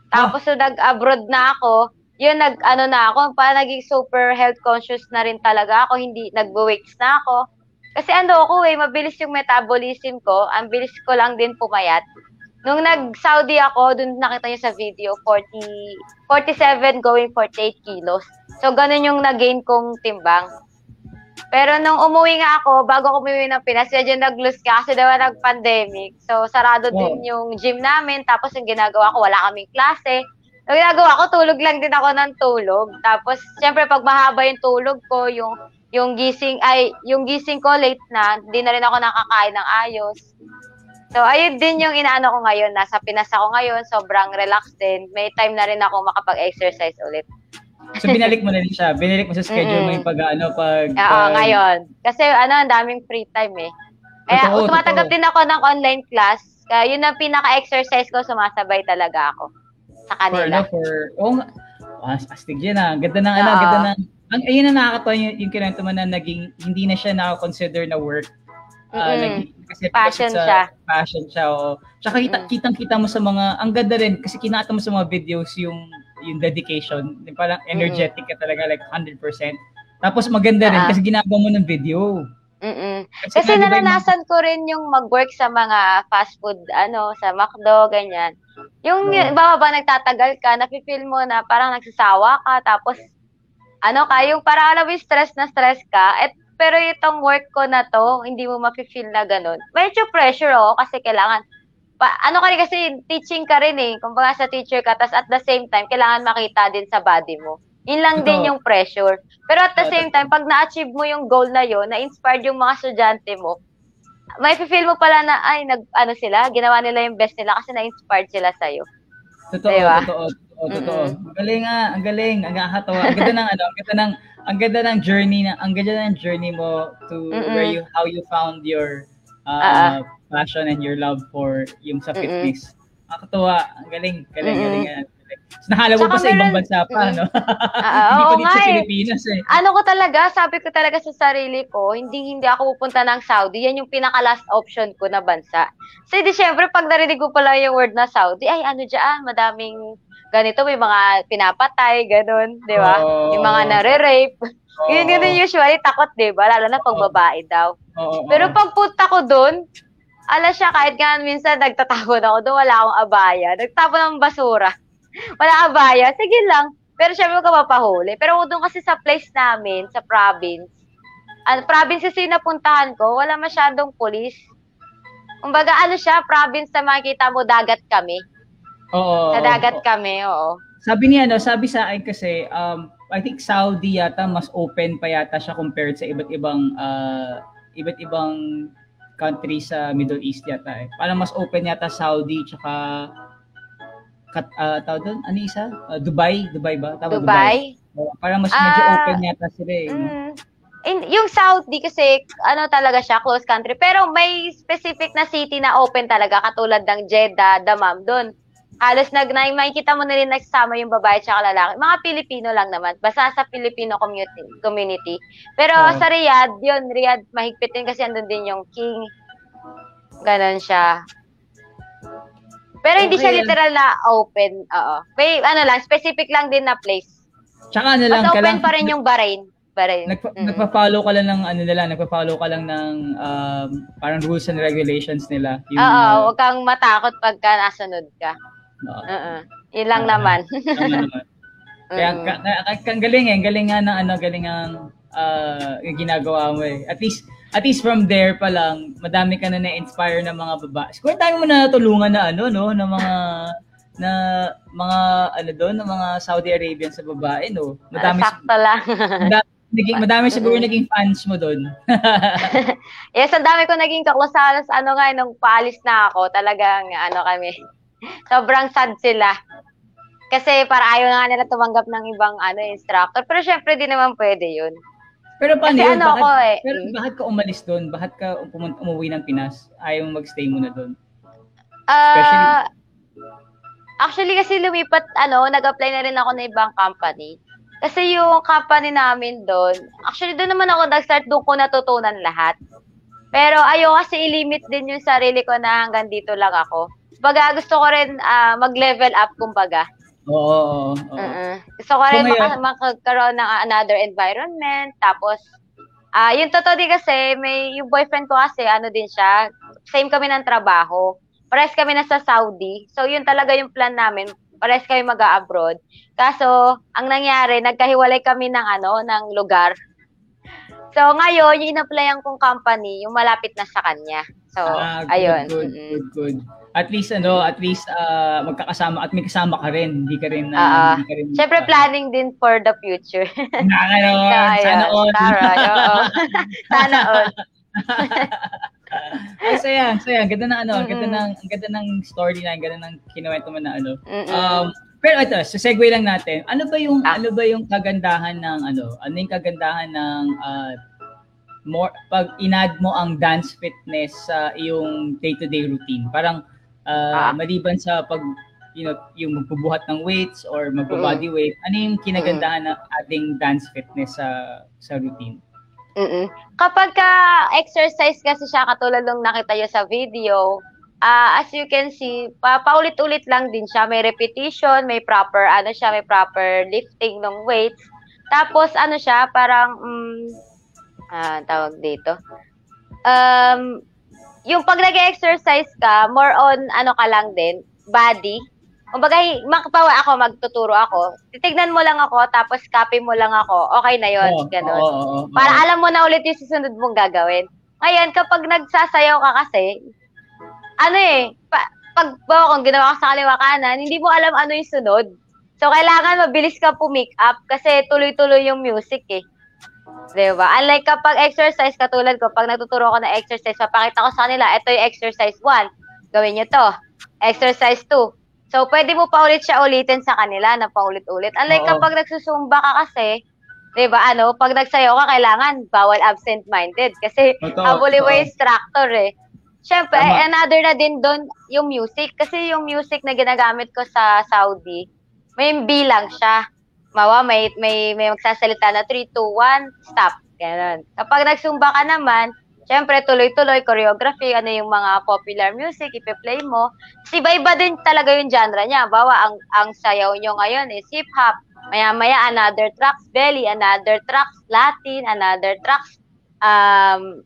Tapos nung nag-abroad na ako, yun nag ano na ako, pa naging super health conscious na rin talaga ako, hindi nagbo-weights na ako. Kasi ano ako eh, mabilis yung metabolism ko, ang bilis ko lang din pumayat. Nung nag-Saudi ako, dun nakita niyo sa video, 40, 47 going 48 kilos. So, ganun yung nag-gain kong timbang. Pero nung umuwi nga ako, bago ako umuwi ng Pinas, medyo nag-lose ka kasi daw nag-pandemic. So, sarado Wow. din yung gym namin. Tapos, yung ginagawa ko, wala kaming klase. Yung ginagawa ko, tulog lang din ako ng tulog. Tapos, syempre, pag mahaba yung tulog ko, yung yung gising ay yung gising ko late na, hindi na rin ako nakakain ng ayos. So, ayun din yung inaano ko ngayon. Nasa Pinas ako ngayon, sobrang relaxed din. May time na rin ako makapag-exercise ulit. So binalik mo na rin siya. Binalik mo sa schedule mo Mm-mm. yung pag ano, pag... Oo, pag- ngayon. Kasi ano, ang daming free time eh. Kaya Totoo, tumatanggap totoo. din ako ng online class. Kaya yun ang pinaka-exercise ko, sumasabay talaga ako sa For, ano, kanila. for... Oo nga. Ah, astig yan ah. Ganda ng ano, ganda ng... Ang, ayun na nakakatawa yung, yung kinento mo na naging, hindi na siya na-consider na work. Ah, Mm-mm. naging- kasi Passion a- siya. Passion siya, oo. Tsaka kita, Mm. kitang-kita mo sa mga, ang ganda rin, kasi kinata mo sa mga videos yung yung dedication. Yung Parang energetic ka talaga, like 100%. Tapos maganda rin, Ah. kasi ginagawa mo ng video. Mm-mm. Kasi, Kasi naranasan ko rin yung mag-work sa mga fast food, ano, sa McDo, ganyan. Yung, Oo. yung ba ba nagtatagal ka, nafe-feel mo na parang nagsasawa ka, tapos, ano ka, yung parang alam yung stress na stress ka, at, pero itong work ko na to, hindi mo mafe-feel na ganun. Medyo pressure ako kasi kailangan, pa, ano ka rin kasi, teaching ka rin eh, kumbaga sa teacher ka, tas at the same time, kailangan makita din sa body mo. Yun lang din yung pressure. Pero at the same time, pag na-achieve mo yung goal na yun, na-inspired yung mga estudyante mo, may feel mo pala na, ay, nag, ano sila, ginawa nila yung best nila kasi na-inspired sila sa'yo. Totoo, Diba? totoo, totoo, totoo. Ang galing nga, ang galing, ang nakakatawa. Ang ganda ng ano, ang ganda ng ang ganda ng journey na ang ganda ng journey mo to Mm-mm. where you how you found your uh, passion and your love for yung sa Mm-mm. fitness. Nakakatawa, ang galing, galing, Mm-mm. galing. galing. So, nahala mo pa sa ibang bansa pa, Mm-mm. no? Ah, [LAUGHS] Hindi pa dito sa eh. Pilipinas eh. Ano ko talaga, sabi ko talaga sa sarili ko, hindi hindi ako pupunta ng Saudi. Yan yung pinaka last option ko na bansa. So, di syempre, pag narinig ko pala yung word na Saudi, ay ano dyan, madaming ganito, may mga pinapatay, ganun, di ba? Oo. Yung mga nare-rape. Oo, Yun, ganun usually, takot, di ba? Lalo na pag babae daw. oo, oo. Pero pag punta ko doon, ala siya, kahit nga minsan nagtatapon ako doon, wala akong abaya. Nagtapon ng basura. [LAUGHS] Wala abaya. Sige lang. Pero syempre ka mapahuli. Pero doon kasi sa place namin, sa province, ang province kasi napuntahan ko, wala masyadong pulis. Kumbaga, ano siya, province na makikita mo, dagat kami. Oo, Sa dagat oo. kami, oo. Sabi niya, no, sabi sa akin kasi, um, I think Saudi yata mas open pa yata siya compared sa iba't ibang uh, iba't ibang country sa Middle East yata eh. Parang mas open yata Saudi tsaka kat uh, tawag doon, ano isa? Uh, Dubai, Dubai ba? Tama, Dubai. Oo, parang mas medyo Ah, open yata sila eh. Mm. in, yung Saudi kasi ano talaga siya, close country. Pero may specific na city na open talaga katulad ng Jeddah, Dammam doon. Halos nag na, makikita mo na rin nagsama yung babae at lalaki. Mga Pilipino lang naman. Basta sa Filipino community. community. Pero Oo. sa Riyadh, yun, Riyadh, mahigpit din kasi andun din yung king. Ganon siya. Pero hindi siya Okay. literal na open. Oo. May ano lang, specific lang din na place. Tsaka ano lang, Mas open pa rin yung Bahrain. Bahrain. Nagpa- Mm. Nagpa-follow ka lang ng ano nila, nagpa-follow ka lang ng um, parang rules and regulations nila. Yung, Oo, uh, huwag kang matakot pagka nasunod ka. Oo. Oo. Yun lang naman. Tama naman. [LAUGHS] Kaya Mm. ka, ka, ka- ang galing eh, ang galing nga ng ano, galing ang ah, yung ginagawa mo eh. At least at least from there pa lang, madami ka na na-inspire ng mga babae. Siguro dami mo na natulungan na ano no, ng mga na mga ano doon, ng mga Saudi Arabian sa babae no. Madami Sakto lang. [LAUGHS] madami, naging, madami siguro naging fans mo doon. [LAUGHS] yes, ang dami ko naging kaklasalas. Ano nga, nung paalis na ako, talagang ano kami. Sobrang sad sila. Kasi para ayaw nga nila tumanggap ng ibang ano instructor. Pero syempre di naman pwede yun. Pero paano Kasi yun? ano Bakit, ako eh. pero mm. bakit ka umalis doon? Bakit ka pumun- umuwi ng Pinas? Ayaw mo magstay muna doon? Ah, actually kasi lumipat, ano, nag-apply na rin ako ng ibang company. Kasi yung company namin doon, actually doon naman ako nag-start, doon ko natutunan lahat. Pero ayaw kasi i-limit din yung sarili ko na hanggang dito lang ako. Baga gusto ko rin ah, mag-level up kumbaga. Oo, oo, oo. Mm-mm. Gusto ko rin So, ngayon- maka- makakaroon ng another environment. Tapos, ah yung totoo din kasi, may, yung boyfriend ko kasi, ano din siya, same kami ng trabaho. Pares kami nasa Saudi. So, yun talaga yung plan namin. Pares kami mag-abroad. Kaso, ang nangyari, nagkahiwalay kami ng ano, ng lugar. So, ngayon, yung in-applyan kong company, yung malapit na sa kanya. So, Ah, good, ayun. Good, good, good. At least ano, at least ah, magkakasama at may kasama ka rin, hindi ka rin Ah, hindi ka rin Siyempre, planning din for the future. [LAUGHS] Nakakanoon, So, sana ayun. all. Tara, [LAUGHS] oo. [LAUGHS] Sana all. Ay, saya, saya. Ganda ng ano, ang ganda ng ganda ng storyline, ganda ng kinuwento mo na ano. Mm-mm. Um, pero ito, sa segue lang natin. Ano ba yung Ah. ano ba yung kagandahan ng ano? Ano yung kagandahan ng ah, more pag inad mo ang dance fitness sa iyong day-to-day routine? Parang ah, Ah. maliban sa pag you know, yung magbubuhat ng weights or magbo-body weight, ano yung kinagandahan ng ating dance fitness sa sa routine? Mm-mm. Kapag ka exercise kasi siya katulad nung nakita nyo sa video, ah as you can see, pa paulit-ulit lang din siya. May repetition, may proper ano siya, may proper lifting ng weights. Tapos ano siya, parang mm, ah tawag dito. Um yung pag nag-exercise ka, more on ano ka lang din, body. Kumbaga, makapawa ako, magtuturo ako. Titignan mo lang ako, tapos copy mo lang ako. Okay na yon Oo, ganun. oo, oo, oo. Para alam mo na ulit yung susunod mong gagawin. Ngayon, kapag nagsasayaw ka kasi, ano eh, pa, pag bawa kung ginawa ka sa kaliwa kanan, hindi mo alam ano yung sunod. So, kailangan mabilis ka pumick up kasi tuloy-tuloy yung music eh. Diba? Unlike kapag exercise, katulad ko, pag nagtuturo ako ng exercise, papakita ko sa kanila, ito yung exercise 1. Gawin nyo to. Exercise 2. So, pwede mo pa ulit siya ulitin sa kanila na paulit-ulit. Unlike Oo. kapag nagsusumba ka kasi, Di ba, ano, pag nagsayaw ka, kailangan bawal absent-minded kasi Totoo, habulin mo totoo. yung instructor eh. Siyempre, Tama. another na din doon yung music. Kasi yung music na ginagamit ko sa Saudi, may bilang siya. Mawa, may, may, may magsasalita na 3, 2, 1, stop. Ganon. Kapag nagsumba ka naman, Siyempre, tuloy-tuloy, choreography, ano yung mga popular music, ipe-play mo. Kasi iba-iba din talaga yung genre niya. Bawa, ang, ang sayaw nyo ngayon is hip-hop. Maya-maya, another tracks belly, another tracks Latin, another tracks um,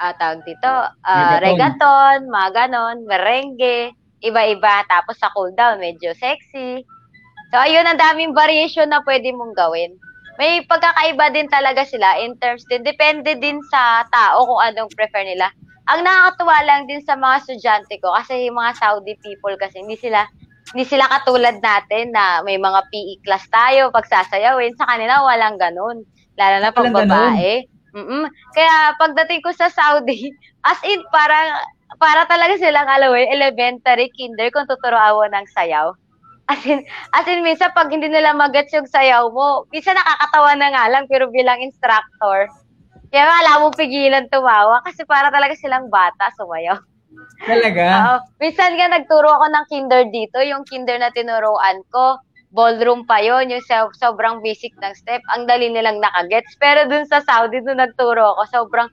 ah, tawag dito, Reggaeton. reggaeton, mga ganon, merengue, iba-iba. Tapos sa cool down, medyo sexy. So, ayun, ang daming variation na pwede mong gawin. May pagkakaiba din talaga sila in terms din. Depende din sa tao kung anong prefer nila. Ang nakakatuwa lang din sa mga estudyante ko kasi yung mga Saudi people kasi hindi sila hindi sila katulad natin na may mga PE class tayo pagsasayawin. Sa kanila walang ganun. Lalo na pag Walang babae. Mm-mm. Kaya pagdating ko sa Saudi, [LAUGHS] as in parang para talaga silang yun, elementary, kinder kung tuturuan mo ng sayaw. As in, as in, minsan pag hindi nila magets yung sayaw mo, minsan nakakatawa na nga lang, pero bilang instructor, Kaya wala mong pigilan tumawa kasi para talaga silang bata sumayaw. Talaga? [LAUGHS] Oo. minsan nga nagturo ako ng kinder dito, yung kinder na tinuruan ko, ballroom pa yon yung so- sobrang basic ng step, ang dali nilang nakagets. Pero dun sa Saudi, dun nagturo ako, sobrang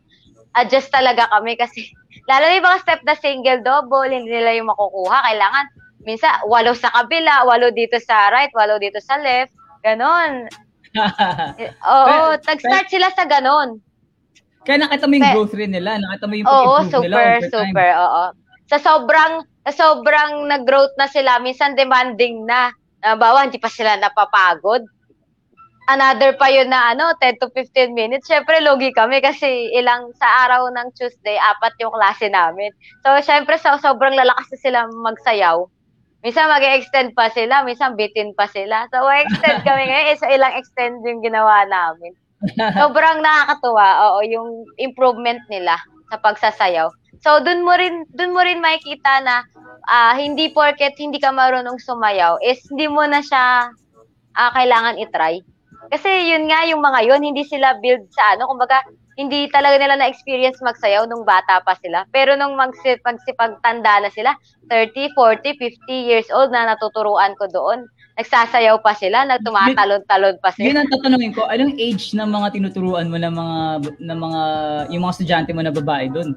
adjust talaga kami kasi [LAUGHS] lalo na yung mga step na single double, hindi nila yung makukuha. Kailangan, minsan, walo sa kabila, walo dito sa right, walo dito sa left, ganon. [LAUGHS] Eh, Oo, nag-start sila sa ganon. Kaya nakita mo yung growth rin nila, nakita mo yung Oo, pag-improve nila super, over time. super, oo. Sa sobrang, sa sobrang nag-growth na sila, minsan demanding na. Bawa, hindi pa sila napapagod. Another pa yun na ano, 10 to 15 minutes. Syempre, logi kami kasi ilang sa araw ng Tuesday, apat yung klase namin. So, syempre, so, sobrang lalakas na sila magsayaw. Minsan mag extend pa sila, minsan bitin pa sila. So, extend kami ngayon, isa ilang extend yung ginawa namin. Sobrang nakakatuwa, oo, yung improvement nila sa pagsasayaw. So dun mo rin dun mo rin makikita na ah, hindi porket hindi ka marunong sumayaw is hindi mo na siya ah, kailangan i-try. Kasi yun nga yung mga yun, hindi sila build sa ano, kumbaga hindi talaga nila na-experience magsayaw nung bata pa sila. Pero nung magsi, magsipagtanda na sila, 30, 40, 50 years old na natuturuan ko doon, nagsasayaw pa sila, nagtumatalon-talon pa sila. Yun ang tatanungin ko, anong age ng mga tinuturuan mo ng mga ng mga yung mga estudyante mo na babae doon?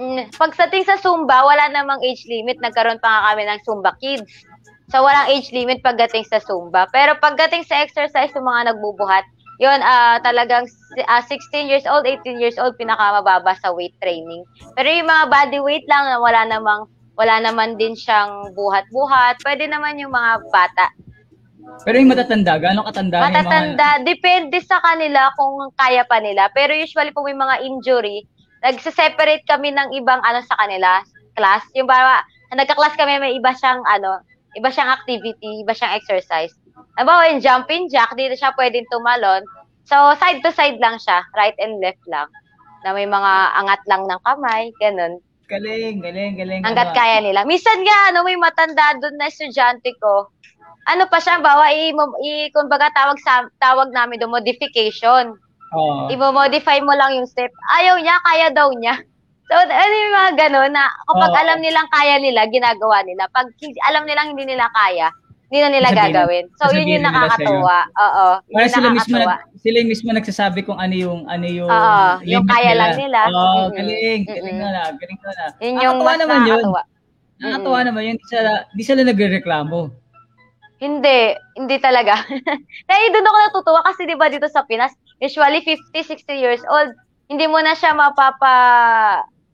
Mm, pagdating sa Zumba, wala namang age limit. Nagkaroon pa nga kami ng Zumba Kids. So, walang age limit pagdating sa Zumba. Pero pagdating sa exercise, yung mga nagbubuhat, yun, ah talagang si- ah, 16 years old, 18 years old, pinakamababa sa weight training. Pero yung mga body weight lang, wala namang, wala naman din siyang buhat-buhat. Pwede naman yung mga bata. Pero yung matatanda, gaano katanda yung mga... Matatanda, depende sa kanila kung kaya pa nila. Pero usually pag may mga injury, nagse-separate kami ng ibang ano sa kanila, class. Yung bawa, nagka-class kami, may iba siyang ano, iba siyang activity, iba siyang exercise. Halimbawa, yung jumping jack, dito siya pwedeng tumalon. So, side to side lang siya, right and left lang. Na may mga angat lang ng kamay, ganun. Galing, galing, galing. Hanggat kaya nila. Minsan nga, ano, may matanda doon na estudyante ko. Ano pa siya, bawa, i, i kumbaga tawag, sa, tawag namin doon, modification. Oo. I-modify mo lang yung step. Ayaw niya, kaya daw niya. So, ano yung mga gano'n na kapag Oo. alam nilang kaya nila, ginagawa nila. Pag hindi, alam nilang hindi nila kaya, hindi na nila Sabihin- gagawin. So, yun yung nila nakakatuwa. Oo. Yun Para yung sila mismo, nakakatuwa. nag, sila yung mismo nagsasabi kung ano yung, ano yung, Oo, yung limit kaya lang nila. Oo, Mm-mm. galing, galing Mm-mm. na galing na. Yun yung Nakakatuwa mas naman yun. nakakatuwa. Nakakatawa naman yun, di sila, di sila nagre-reklamo. Hindi, hindi talaga. [LAUGHS] Kaya doon ako natutuwa kasi 'di ba dito sa Pinas, usually 50, 60 years old, hindi mo na siya mapapa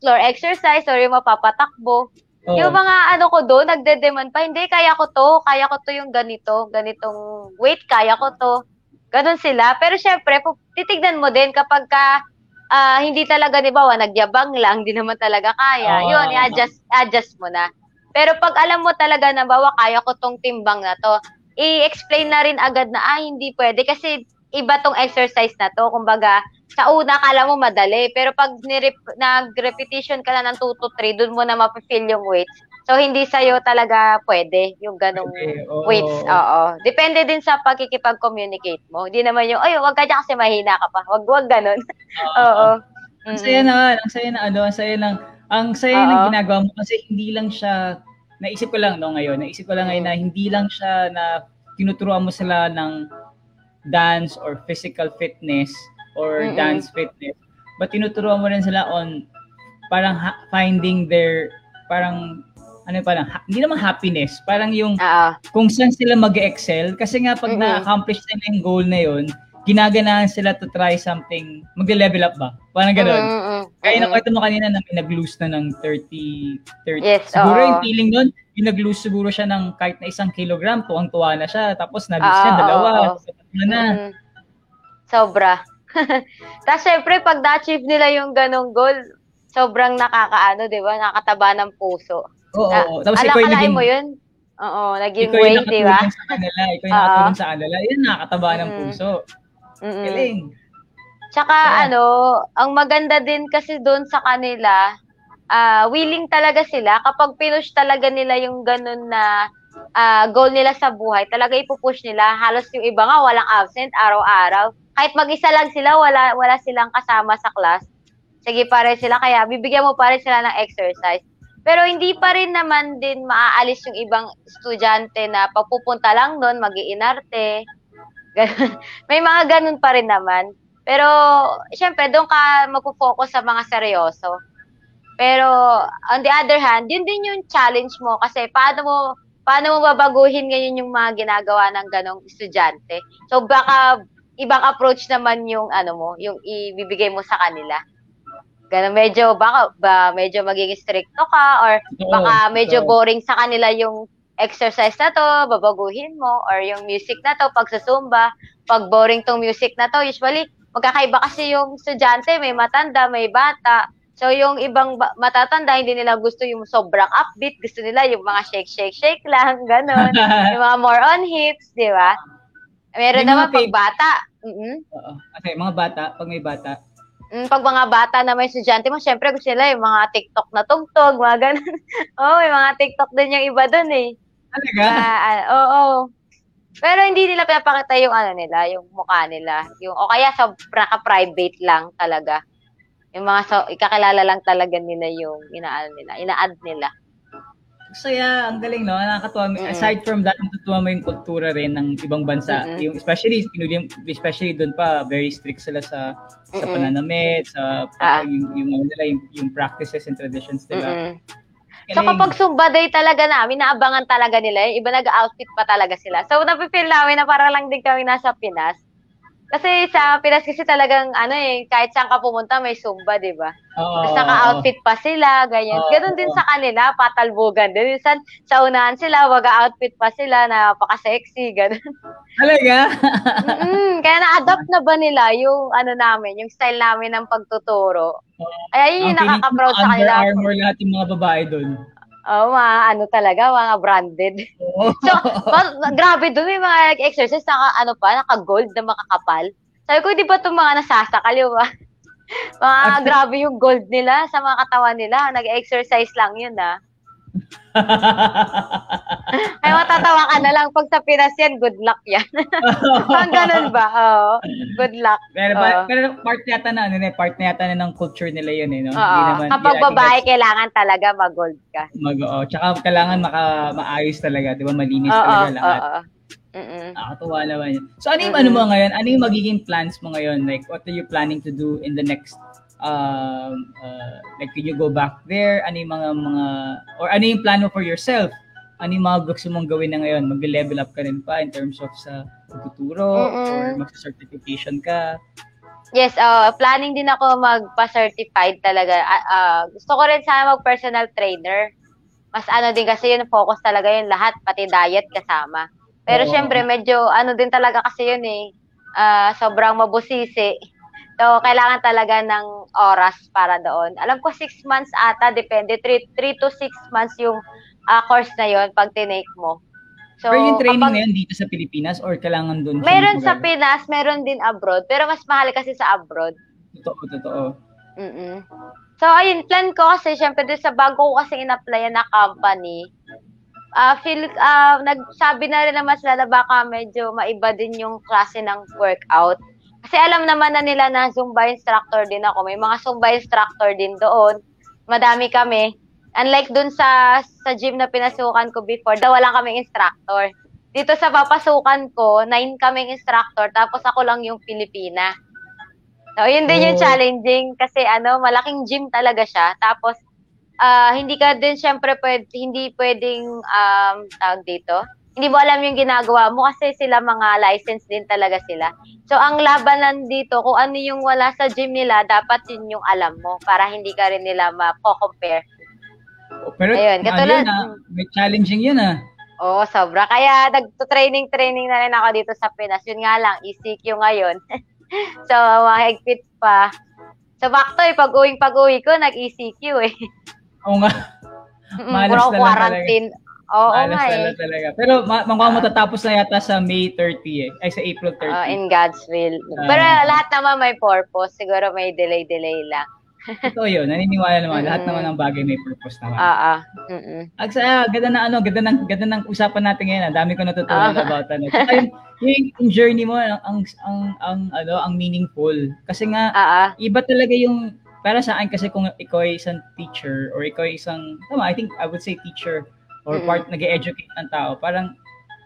floor exercise or yung mapapatakbo. Oo. Yung mga ano ko doon, nagde-demand pa, hindi, kaya ko to, kaya ko to yung ganito, ganitong weight, kaya ko to. Ganon sila. Pero syempre, titignan mo din kapag ka, ah, hindi talaga, di ba, nagyabang lang, [LAUGHS] hindi naman talaga kaya. Oo. Yun, i-adjust, adjust mo na. Pero pag alam mo talaga na, bawa, kaya ko tong timbang na to, i-explain na rin agad na, ah, hindi pwede kasi iba tong exercise na to. Kumbaga, sa una, kala mo madali. Pero pag nirep- nag-repetition ka na ng 2 to 3, dun mo na mapifeel yung weights. So, hindi sa'yo talaga pwede yung ganong oo. weights. Oo. Depende din sa pagkikipag-communicate mo. Hindi naman yung, ay, wag ka dyan kasi mahina ka pa. Wag, wag ganon. [LAUGHS] Oo. Ang saya na, ang saya na ano, ang saya ng ang saya Oo. ng ginagawa mo kasi hindi lang siya naisip ko lang no ngayon, naisip ko lang ngayon na hindi lang siya na tinuturuan mo sila ng dance or physical fitness or Mm-mm. dance fitness, but tinuturuan mo rin sila on parang ha- finding their parang ano parang ha- hindi naman happiness, parang yung Oo. kung saan sila mag-excel kasi nga pag Mm-mm. na-accomplish nila yung goal na yun, ginaganahan sila to try something, mag-level up ba? Parang mm, Kaya nakwento mo kanina na may nag-lose na ng 30, 30. Yes, siguro oo. yung feeling nun, yung nag-lose siguro siya ng kahit na isang kilogram, tuwang-tuwa na siya. Tapos na-lose Oo, niya, oo, dalawa. oo. Mo na. Mm. Sobra. [LAUGHS] Tapos syempre, pag na-achieve nila yung ganong goal, sobrang nakakaano, di ba? Nakataba ng puso. Oo, Ah, oo. Tapos Alam, ikaw yung naging, mo yun? Oo, naging ikaw yung way, di ba? nakatulong sa kanila. Ikaw yung Oo. nakatulong sa kanila. Yun, nakakataba ng Mm. puso. Mm-mm. Galing. Tsaka Saya. ano, ang maganda din kasi doon sa kanila, ah willing talaga sila kapag pinush talaga nila yung ganun na ah, goal nila sa buhay, talaga ipupush nila. Halos yung iba nga walang absent araw-araw. kahit mag-isa lang sila, wala wala silang kasama sa class. Sige pa rin sila, kaya bibigyan mo pa rin sila ng exercise. Pero hindi pa rin naman din maaalis yung ibang estudyante na pagpupunta lang doon, mag-iinarte. [LAUGHS] May mga ganun pa rin naman. Pero, syempre, doon ka magpo-focus sa mga seryoso. Pero, on the other hand, yun din yung challenge mo kasi paano mo paano mo babaguhin ngayon yung mga ginagawa ng ganong estudyante. So, baka ibang approach naman yung ano mo, yung ibibigay mo sa kanila. Ganun, medyo, baka, ba, medyo magiging stricto ka or baka medyo boring sa kanila yung exercise na to, babaguhin mo, or yung music na to, pag sa Zumba, pag boring tong music na to, usually, magkakaiba kasi yung estudyante, may matanda, may bata. So, yung ibang ba- matatanda, hindi nila gusto yung sobrang upbeat, gusto nila yung mga shake, shake, shake lang, ganun. [LAUGHS] yung mga more on hits, di ba? Meron mga naman pag bata. mm Oo. Okay, mga bata, pag may bata. Mm, pag mga bata na may estudyante mo, syempre gusto nila yung mga TikTok na tugtog, mga ganun. [LAUGHS] Oo, may mga TikTok din yung iba dun eh. Talaga? Ah, oo. Pero hindi nila pinapakita yung ano nila, yung mukha nila. Yung, o kaya sa private lang talaga. Yung mga so, ikakilala lang talaga nila yung inaano nila, ina-add nila. Saya, ang galing, no? Nakakatuwa. Mm. Aside from that, natutuwa mo yung kultura rin ng ibang bansa. Mm-mm. Yung especially, pinulim, especially doon pa, very strict sila sa sa Mm-mm. pananamit, sa Ah. yung, yung, ano nila, yung, yung practices and traditions nila. Mm-mm. So kapag Zumba Day talaga namin, naabangan talaga nila, yung iba nag-outfit pa talaga sila. So napipil namin na para lang din kami nasa Pinas. Kasi sa Pinas kasi talagang ano eh, kahit saan ka pumunta may Zumba, di ba? Oo, Tapos naka-outfit pa sila, ganyan. Oo, Ganon din sa kanila, patalbugan din. Minsan, sa unahan sila, waga-outfit pa sila, napaka-sexy, ganon. oo. Talaga? Mm, kaya na-adapt na ba nila yung ano namin, yung style namin ng pagtuturo. Kaya yun yung nakaka-proud sa Under kanila. Armour lahat yung mga babae doon. Oo, mga ano talaga, mga branded. [LAUGHS] So, ma- grabe doon, may mga exercise na ano pa, naka-gold na makakapal. Sabi ko, di ba itong mga nasasakal yung [LAUGHS] mga, mga grabe yung gold nila sa mga katawan nila. Nag-exercise lang yun, ah. [LAUGHS] Ay, matatawa ka na lang. Pag sa Pinas yan, good luck yan. [LAUGHS] Pang ganun ba? Oo. Good luck. pero, Oo. pero part yata na, ano, eh, part na yata na ng culture nila yun eh, no? Oo. Hindi naman, Kapag babae, kailangan talaga mag-gold ka. Mag, oo. Tsaka kailangan maka, maayos talaga, di ba? Malinis Oo, talaga lahat. oo. Mm-mm. Nakakatuwa naman yun. So, ano yung Mm-mm. ano mo ngayon? Ano yung magiging plans mo ngayon? Like, what are you planning to do in the next, um, uh, like, can you go back there? Ano yung mga, mga, or ano yung plano for yourself? Ano yung mga gusto mong gawin na ngayon? Mag-level up ka rin pa in terms of sa pagtuturo Mm-mm. or mag-certification ka? Yes, uh, planning din ako magpa-certified talaga. Ah, ah, gusto ko rin sana mag-personal trainer. Mas ano din kasi yun, focus talaga yun lahat, pati diet kasama. Pero Oo. syempre, medyo ano din talaga kasi yun eh, ah, sobrang mabusisi. So, kailangan talaga ng oras para doon. Alam ko, six months ata, depende. Three, three to six months yung ah, course na yun pag tinake mo. So, Pero yung training kapag- na yun dito sa Pilipinas or kailangan doon? Meron sa? Pinas, meron din abroad. Pero mas mahal kasi sa abroad. Totoo, totoo. mm So, ayun, plan ko kasi, syempre, doon sa bago ko kasi in-applyan na company, ah feel, ah nagsabi na rin naman sila na baka medyo maiba din yung klase ng workout. Kasi alam naman na nila na Zumba instructor din ako. May mga Zumba instructor din doon. Madami kami. Unlike doon sa sa gym na pinasukan ko before, daw wala kaming instructor. Dito sa papasukan ko, nine kaming instructor, tapos ako lang yung Pilipina. So, yun din yung Oh. challenging kasi ano, malaking gym talaga siya. Tapos, ah hindi ka din syempre pwede, hindi pwedeng um, tawag dito. Hindi mo alam yung ginagawa mo kasi sila mga license din talaga sila. So, ang labanan dito, kung ano yung wala sa gym nila, dapat yun yung alam mo para hindi ka rin nila ma-compare. Pero, Ayun, katulad- yun, ah, may challenging yun ah. Oo, sobra. Kaya nagto-training-training na rin ako dito sa Pinas. Yun nga lang, ECQ ngayon. [LAUGHS] so, mahigpit pa. So, bakto eh, pag-uwing pag-uwi ko, nag-ECQ eh. Oo nga. Mm, Malas puro na lang quarantine. Oo Malas nga eh. talaga. Pero ma- mukhang matatapos na yata sa May 30 eh. Ay, sa April 30. Ah, in God's will. Ah. Pero lahat naman may purpose. Siguro may delay-delay lang. [LAUGHS] Totoo yun. Naniniwala naman. Lahat Mm-mm. naman ng bagay may purpose naman. Oo. Mm-mm. At sa ganda na ano, ganda ng ganda ng usapan natin ngayon. Ang dami ko natutunan Ah. about ano. Tsaka yung, yung, yung journey mo ang, ang ang ang ano, ang meaningful. Kasi nga Oo. iba talaga yung para sa akin kasi kung ikaw ay isang teacher or ikaw ay isang tama, I think I would say teacher or Mm-mm. part nag-educate ng tao, parang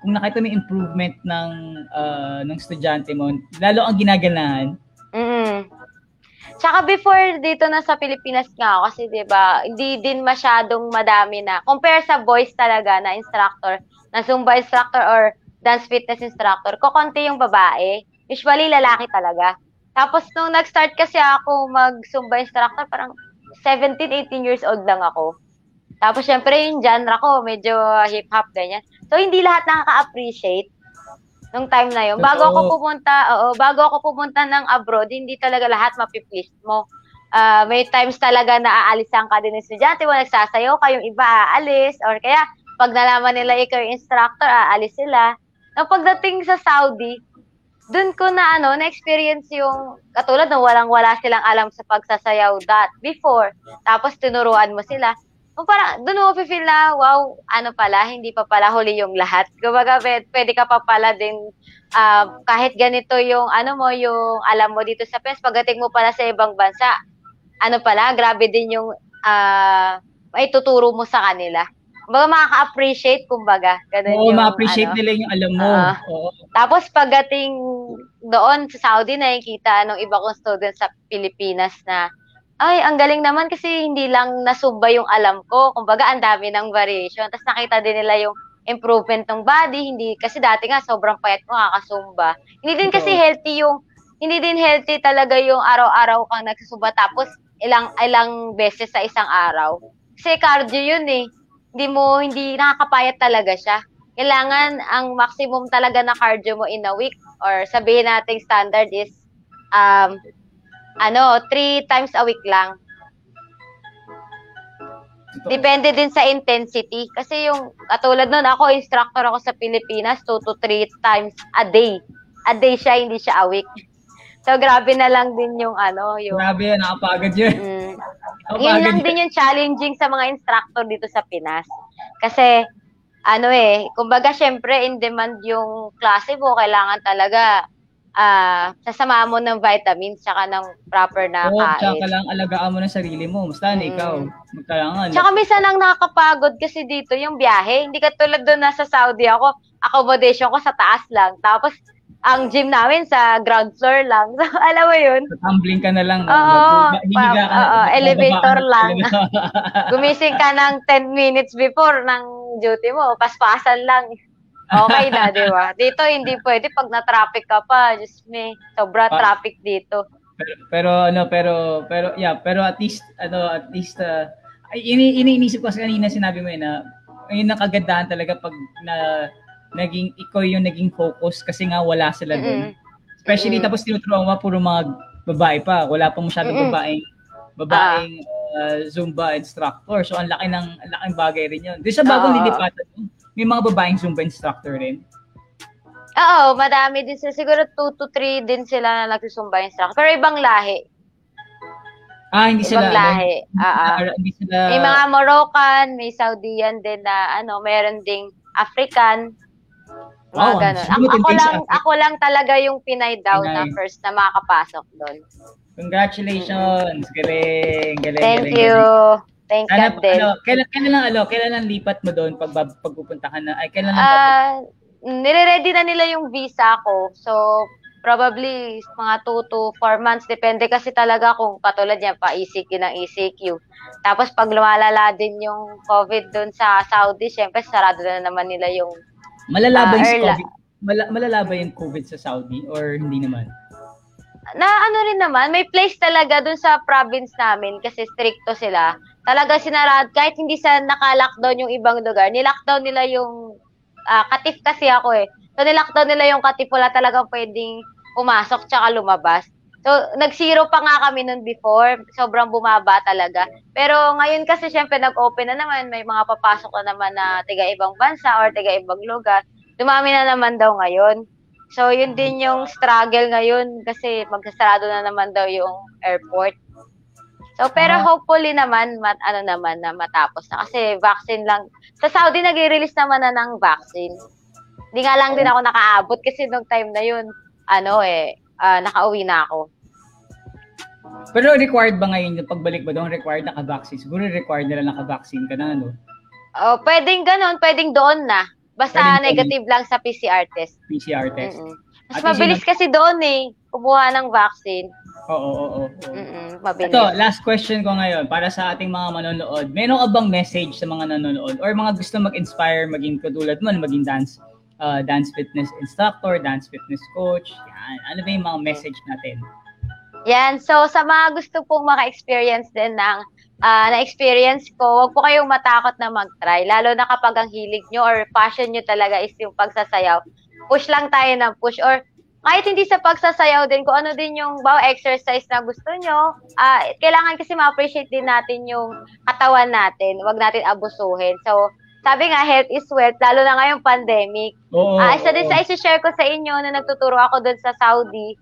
kung nakita mo yung improvement ng ah, ng estudyante mo, lalo ang ginaganahan. Mm. Tsaka before dito na sa Pilipinas nga ako, kasi 'di ba, hindi din masyadong madami na compare sa boys talaga na instructor, na Zumba instructor or dance fitness instructor, kokonti yung babae. Usually lalaki talaga. Tapos nung nag-start kasi ako mag Zumba instructor, parang 17, 18 years old lang ako. Tapos syempre yung genre ko, medyo hip-hop ganyan. So hindi lahat nakaka-appreciate nung time na yun. Bago ako pumunta, oo, bago ako pumunta ng abroad, hindi talaga lahat mapiplease mo. Ah, may times talaga na aalisan ka din ng estudyante mo, nagsasayaw ka, yung iba aalis, or kaya pag nalaman nila ikaw yung instructor, aalis sila. Nang pagdating sa Saudi, dun ko na ano, na-experience yung katulad na walang-wala silang alam sa pagsasayaw that before. Tapos tinuruan mo sila. Kung parang, doon mo feel na, wow, ano pala, hindi pa pala huli yung lahat. Kumbaga, pwede, pwede ka pa pala din, ah, kahit ganito yung, ano mo, yung alam mo dito sa PES, pagdating mo pala sa ibang bansa, ano pala, grabe din yung, ah, may tuturo mo sa kanila. Kumbaga, makaka-appreciate, kumbaga. Ganun Oo, yung, ma-appreciate ano. nila yung alam mo. Ah. Oo. Tapos pagdating doon sa Saudi, nakikita nung iba kong student sa Pilipinas na, ay, ang galing naman kasi hindi lang nasumba yung alam ko. Kumbaga, ang dami ng variation. Tapos nakita din nila yung improvement ng body. Hindi, kasi dati nga, sobrang payat ko kakasumba. Hindi din kasi healthy yung, hindi din healthy talaga yung araw-araw kang nagsusumba. Tapos, ilang, ilang beses sa isang araw. Kasi cardio yun eh. Hindi mo, hindi nakakapayat talaga siya kailangan ang maximum talaga na cardio mo in a week or sabihin nating standard is um ano, three times a week lang. Depende din sa intensity. Kasi yung, katulad nun, ako, instructor ako sa Pilipinas, two to three times a day. A day siya, hindi siya a week. So, grabe na lang din yung ano, yung... Grabe yan, nakapagod yun. Mm, [LAUGHS] Nakapagod yun lang din yung challenging sa mga instructor dito sa Pinas. Kasi, ano eh, kumbaga syempre in demand yung klase mo, kailangan talaga ah sasama mo ng vitamins tsaka ng proper na Oo, kain. tsaka lang alagaan mo ng sarili mo. Basta Mm. ikaw, magkailangan. Tsaka minsan ang nakakapagod kasi dito yung biyahe. Hindi ka tulad doon nasa Saudi ako, accommodation ko sa taas lang. Tapos, ang gym namin sa ground floor lang. [LAUGHS] So, alam mo yun, Tumbling ka na lang. no? Oo, Mag- hihiga ka oo, bababa elevator ka na- lang. [LAUGHS] gumising ka ng 10 minutes before ng duty mo, paspasan lang. Okay na, di ba? Dito hindi pwede pag na-traffic ka pa. Just me, sobra Pa- traffic dito. pero, pero ano, pero, pero, yeah, pero at least, ano, at least, uh, ini, iniisip ko kanina sinabi mo yun na, yun ang kagandahan talaga pag na, naging, ikaw yung naging focus kasi nga wala sila doon. Especially Mm-mm. tapos tinuturuan mo puro mga babae pa. Wala pa masyadong babaeng babaeng uh, Zumba instructor. So ang laki ng ang laking bagay rin 'yun. Di sa bagong Oo. lilipatan mo, may mga babaeng Zumba instructor rin. Oo, madami din sila. Siguro 2 to 3 din sila na nagsusumba instructor. Pero ibang lahi. Ah, hindi sila Ibang lahi. Hindi Ah, ah. hindi sila May mga Moroccan, may Saudian din na ano, meron ding African. Mga ang ganun. And ako lang ako lang talaga yung Pinay daw na Pinay. first na makakapasok doon. Congratulations. Galing, galing, Thank galing, you. galing. Thank Sana, God din. ano, kailan, kailan lang, ano, kailan lang lipat mo doon pag, pag pupunta ka na, ay, kailan lang babalik? Ah, nire-ready na nila yung visa ko. So, probably mga 2 to 4 months. Depende kasi talaga kung katulad niya, pa ECQ ng ECQ. Tapos pag lumalala din yung COVID doon sa Saudi, syempre sarado na naman nila yung Malala ba ah, yung. COVID? Mala, malala ba yung COVID sa Saudi or hindi naman? na ano rin naman, may place talaga dun sa province namin kasi stricto sila. Talaga sinarad, kahit hindi sa naka-lockdown yung ibang lugar, nilockdown nila yung, ah, katif kasi ako eh. So nilockdown nila yung katif, wala talagang pwedeng pumasok tsaka lumabas. So, nag-zero pa nga kami nun before. Sobrang bumaba talaga. Pero ngayon kasi syempre nag-open na naman. May mga papasok na naman na tiga ibang bansa or tiga ibang lugar. Dumami na naman daw ngayon. So, yun din yung struggle ngayon kasi magsasarado na naman daw yung airport. So, pero Ah. hopefully naman, mat, ano naman, na matapos na. Kasi vaccine lang. Sa Saudi, nag-release naman na ng vaccine. Hindi nga lang din ako nakaabot kasi nung time na yun, ano eh, ah, nakauwi na ako. Pero required ba ngayon yung pagbalik ba doon required naka-vaccine? Siguro required nila naka-vaccine ka na, no? Oh, pwedeng ganun, pwedeng doon na. Basta Pwedeng negative lang sa PCR test. PCR test. Mm-mm. At Mas least mabilis kasi doon eh, kumuha ng vaccine. Oo, oo, oo. Mm-mm, mabilis. Ito, last question ko ngayon para sa ating mga manonood. Meron ka bang message sa mga nanonood or mga gusto mag-inspire maging katulad mo na maging dance uh, dance fitness instructor, dance fitness coach? Yan. Ano ba yung mga message natin? Yan, so sa mga gusto pong maka-experience din ng ah, na-experience ko, wag po kayong matakot na mag-try. Lalo na kapag ang hilig nyo or passion nyo talaga is yung pagsasayaw. Push lang tayo ng push or kahit hindi sa pagsasayaw din, kung ano din yung bawa exercise na gusto nyo, ah, kailangan kasi ma-appreciate din natin yung katawan natin. Wag natin abusuhin. So, sabi nga, health is wealth, lalo na ngayong pandemic. Oo. Ah, isa din sa isi-share ko sa inyo na nagtuturo ako doon sa Saudi.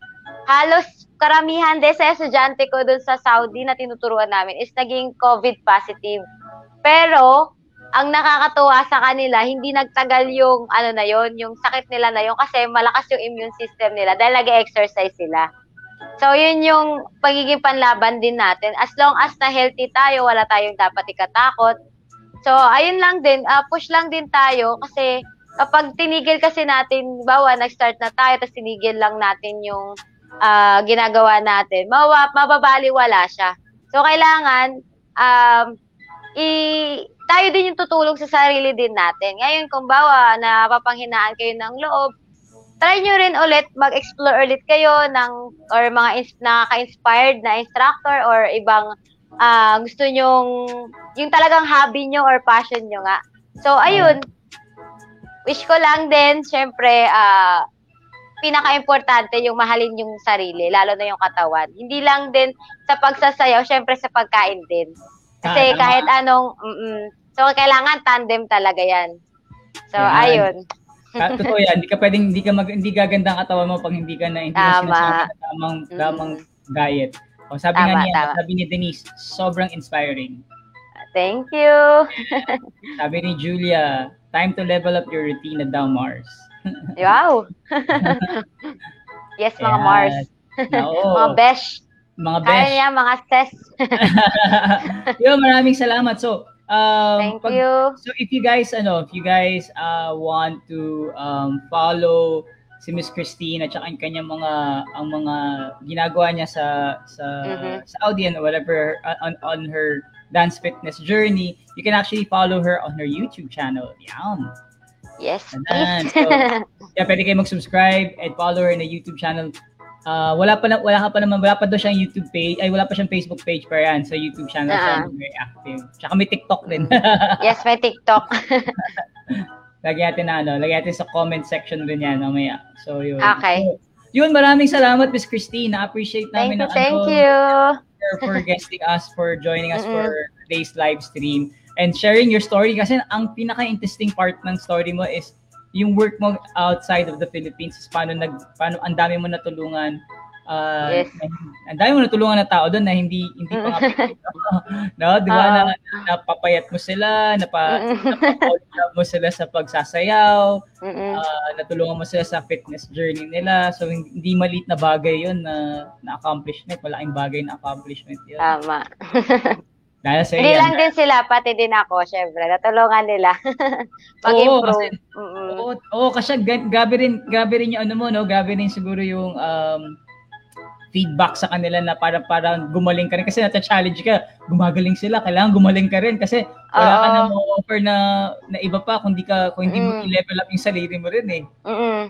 Halos karamihan din sa estudyante ko doon sa Saudi na tinuturuan namin is naging COVID positive. Pero ang nakakatuwa sa kanila, hindi nagtagal yung ano na yon, yung sakit nila na yon kasi malakas yung immune system nila dahil nag-exercise sila. So, yun yung pagiging panlaban din natin. As long as na healthy tayo, wala tayong dapat ikatakot. So, ayun lang din, ah, push lang din tayo kasi kapag tinigil kasi natin, bawa nag-start na tayo, tapos tinigil lang natin yung ah, ginagawa natin, mawa, mababaliwala siya. So, kailangan, um, i, tayo din yung tutulong sa sarili din natin. Ngayon, kung bawa, napapanghinaan kayo ng loob, try nyo rin ulit, mag-explore ulit kayo ng, or mga ins- nakaka-inspired na instructor or ibang ah, gusto nyong, yung talagang hobby nyo or passion nyo nga. So, ayun, wish ko lang din, syempre, ah, pinaka-importante yung mahalin yung sarili, lalo na yung katawan. Hindi lang din sa pagsasayaw, syempre sa pagkain din. Kasi Tama. kahit anong, mm so kailangan tandem talaga yan. So, Yan. ayun. Ah, totoo yan. Hindi ka pwedeng, hindi ka mag, hindi gaganda ang katawan mo pag hindi ka na, hindi mo Tama. sinasama sa tamang, Mm. tamang diet. O sabi Tama, nga niya, tama. sabi ni Denise, sobrang inspiring. Thank you. [LAUGHS] Sabi ni Julia, time to level up your routine at daw Mars. [LAUGHS] Wow. [LAUGHS] yes, mga Ayan. Mars. Oo. Mga besh. Mga Kaya besh. niya, mga ses. [LAUGHS] Yo, maraming salamat. So, um, Thank pag- you. So if you guys ano, if you guys uh, want to um, follow si Miss Christine at saka yung kanyang mga ang mga ginagawa niya sa sa Mhm. Saudi and whatever uh, on on her dance fitness journey, you can actually follow her on her YouTube channel. Yan. Yes, Ayan. So, [LAUGHS] yeah, pwede kayo mag-subscribe and follow her na YouTube channel. Ah, wala pa na, wala ka pa naman, wala pa daw siyang YouTube page, ay wala pa siyang Facebook page pa yan sa YouTube channel siya Ah. very active. Tsaka may TikTok din. yes, may TikTok. [LAUGHS] Lagyan natin na ano, lagyan natin sa comment section din yan mamaya. So yun. Okay. So, yun, maraming salamat Miss Christine. Na-appreciate Thank namin you, ang thank ano, you. for, [LAUGHS] guesting us, for joining us Mm-mm. for today's live stream and sharing your story kasi ang pinaka-interesting part ng story mo is yung work mo outside of the Philippines is paano nag paano ang dami mo natulungan uh, Yes. ang dami mo natulungan na tao doon na hindi hindi pa [LAUGHS] nga no, di ba Oo. na, napapayat mo sila, napa Mm-mm. napapa mo sila sa pagsasayaw, ah, natulungan mo sila sa fitness journey nila. So hindi, hindi maliit na bagay 'yon na na accomplishment, malaking bagay na accomplishment 'yon. Tama. [LAUGHS] Dahil sa Hindi lang din sila, pati din ako, syempre. Natulungan nila. [LAUGHS] Mag-improve. kasi- Mm-mm. Oo, oo kasi ga- gabi rin gabi rin yung ano mo no, gabi rin siguro yung um, feedback sa kanila na para para gumaling ka rin kasi nata-challenge ka, gumagaling sila, kailangan gumaling ka rin kasi wala ka Oo. na offer na na iba pa kung hindi ka kung hindi mo Mm. i-level up yung sarili mo rin eh. Mm-mm.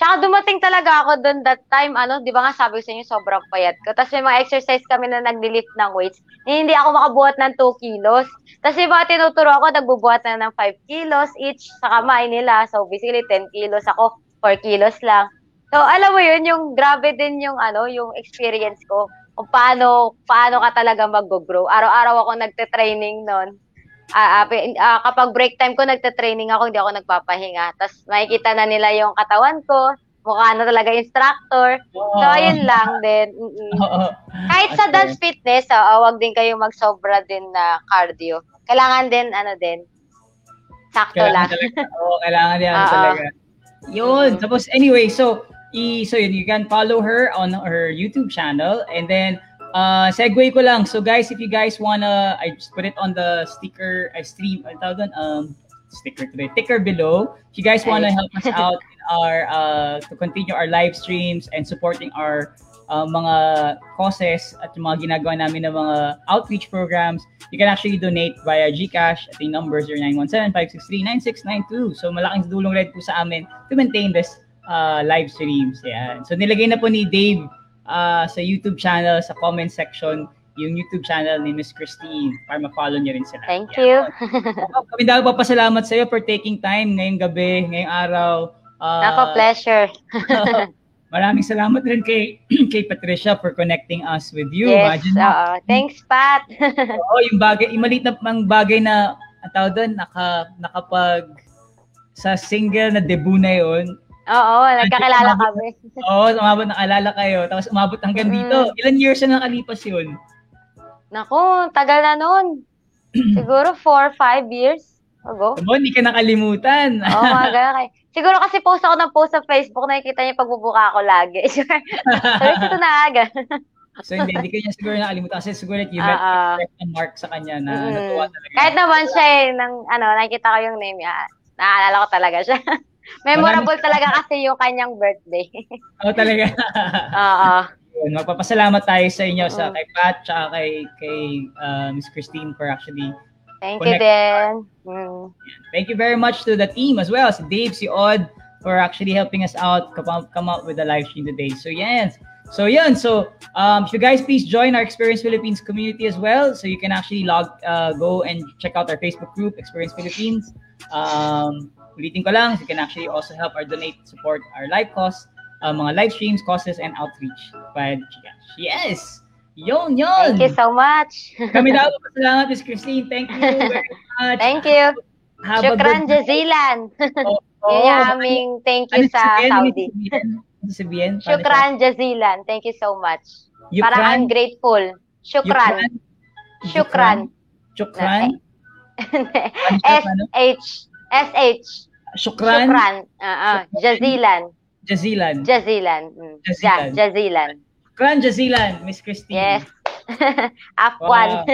Tsaka dumating talaga ako doon that time, ano, di ba nga sabi ko sa inyo, sobrang payat ko. Tapos may mga exercise kami na nag-lift ng weights. Hindi ako makabuhat ng 2 kilos. Tapos yung mga tinuturo ako, nagbubuhat na ng 5 kilos each sa kamay nila. So basically, 10 kilos ako, 4 kilos lang. So alam mo yun, yung grabe din yung, ano, yung experience ko. Kung paano, paano ka talaga mag-grow. Araw-araw ako nagte-training noon. Ah, ah, ah, kapag break time ko, nagte-training ako, hindi ako nagpapahinga. Tapos makikita na nila yung katawan ko. mukha na talaga instructor. Oo. So, ayun lang din. [LAUGHS] Mm-mm. Oo. Kahit sa Okay. dance fitness, oo, wag din kayo magsobra din na cardio. Kailangan din, ano din, sakto Kailangan lang. talaga. Oo, kailangan yan [LAUGHS] Oo. talaga. Yun. Mhm. Tapos anyway, so i so yun, you can follow her on her YouTube channel and then uh segue ko lang. So guys, if you guys wanna I just put it on the sticker I stream ano tawag doon? um sticker today. Ticker below. If you guys wanna help us out [LAUGHS] in our uh to continue our live streams and supporting our uh, mga causes at yung mga ginagawa namin ng mga outreach programs, you can actually donate via GCash at the number 0917-563-9692. So malaking tulong rin po sa amin to maintain this uh, live streams. Yan. So nilagay na po ni Dave uh, sa YouTube channel, sa comment section, yung YouTube channel ni Miss Christine para ma-follow niyo rin sila. Thank Yan. you. Oh, Kami daw papasalamat sa iyo for taking time ngayong gabi, ngayong araw. Uh, Ako, pleasure. [LAUGHS] Maraming salamat rin kay [CLEARS THROAT] kay Patricia for connecting us with you. yes, Imagine oo. Thanks, Pat. [LAUGHS] Oo, yung bagay, yung maliit na pang bagay na ang tawag doon, naka, nakapag sa single na debut na yon. Oo, nagkakilala kami. Oo, umabot nakalala kayo. Tapos umabot hanggang Mm. dito. Ilan years na nakalipas yun? Naku, tagal na nun. [CLEARS THROAT] Siguro four, five years ago. Abo, hindi ka nakalimutan. Oo, mga [LAUGHS] ganun. kay- Siguro kasi post ako ng post sa Facebook, nakikita niya pagbubuka ako lagi. [LAUGHS] Sabi ito na aga. [LAUGHS] so hindi, hindi ka niya siguro nakalimutan kasi siguro that you left a mark sa kanya na Mm. natuwa talaga. Kahit naman siya eh, nang, ano, nakikita ko yung name niya. Naaalala ko talaga siya. Memorable talaga kasi yung kanyang birthday. [LAUGHS] Oo, talaga. Oo. Yun, magpapasalamat tayo sa inyo sa Mm. kay Pat tsaka kay kay uh, Miss Christine for actually Thank you din. Mm. Thank you very much to the team as well, si Dave, si Odd, for actually helping us out, come out, come out with the live stream today. So yes. So yun, so um, if you guys please join our Experience Philippines community as well. So you can actually log, uh, go and check out our Facebook group, Experience Philippines. Um, ulitin ko lang, you can actually also help or donate, support our live costs, uh, mga live streams, causes, and outreach. By Gcash. Yes! Yun, yun! Thank you so much. [LAUGHS] Kami daw, salamat, Miss Christine. Thank you very much. Thank you. Have Shukran jazilan. Oo. [LAUGHS] Yun yung aming thank you Ano sa sabihin? Saudi. Ano sabihin? Shukran jazilan. Thank you so much. Parang I'm grateful. Shukran. Shukran? Shukran. Shukran? S-H. [LAUGHS] S-H. Shukran? Shukran. Oo. Jazilan. Jazilan. Jazilan. Mm. Ja, Jazilan. Jazilan. Shukran Jazilan, Miss Christine. Yes. [LAUGHS] Afwan.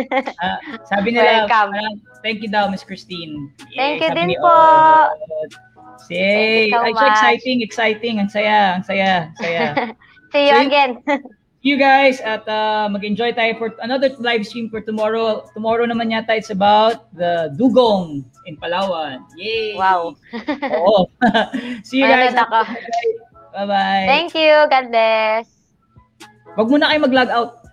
Ah, sabi nila, Welcome. parang, thank you daw, Miss Christine. Thank you sabi din ni po. You Say, so ay, exciting, exciting. Ang saya, ang saya, ang saya. [LAUGHS] See you So, again. [LAUGHS] you guys at uh, mag-enjoy tayo for another live stream for tomorrow. Tomorrow naman yata it's about the dugong in Palawan. Yay! Wow. [LAUGHS] Oo. [LAUGHS] See you guys. Bye-bye. Thank you. God bless. Wag muna kayo mag-log out.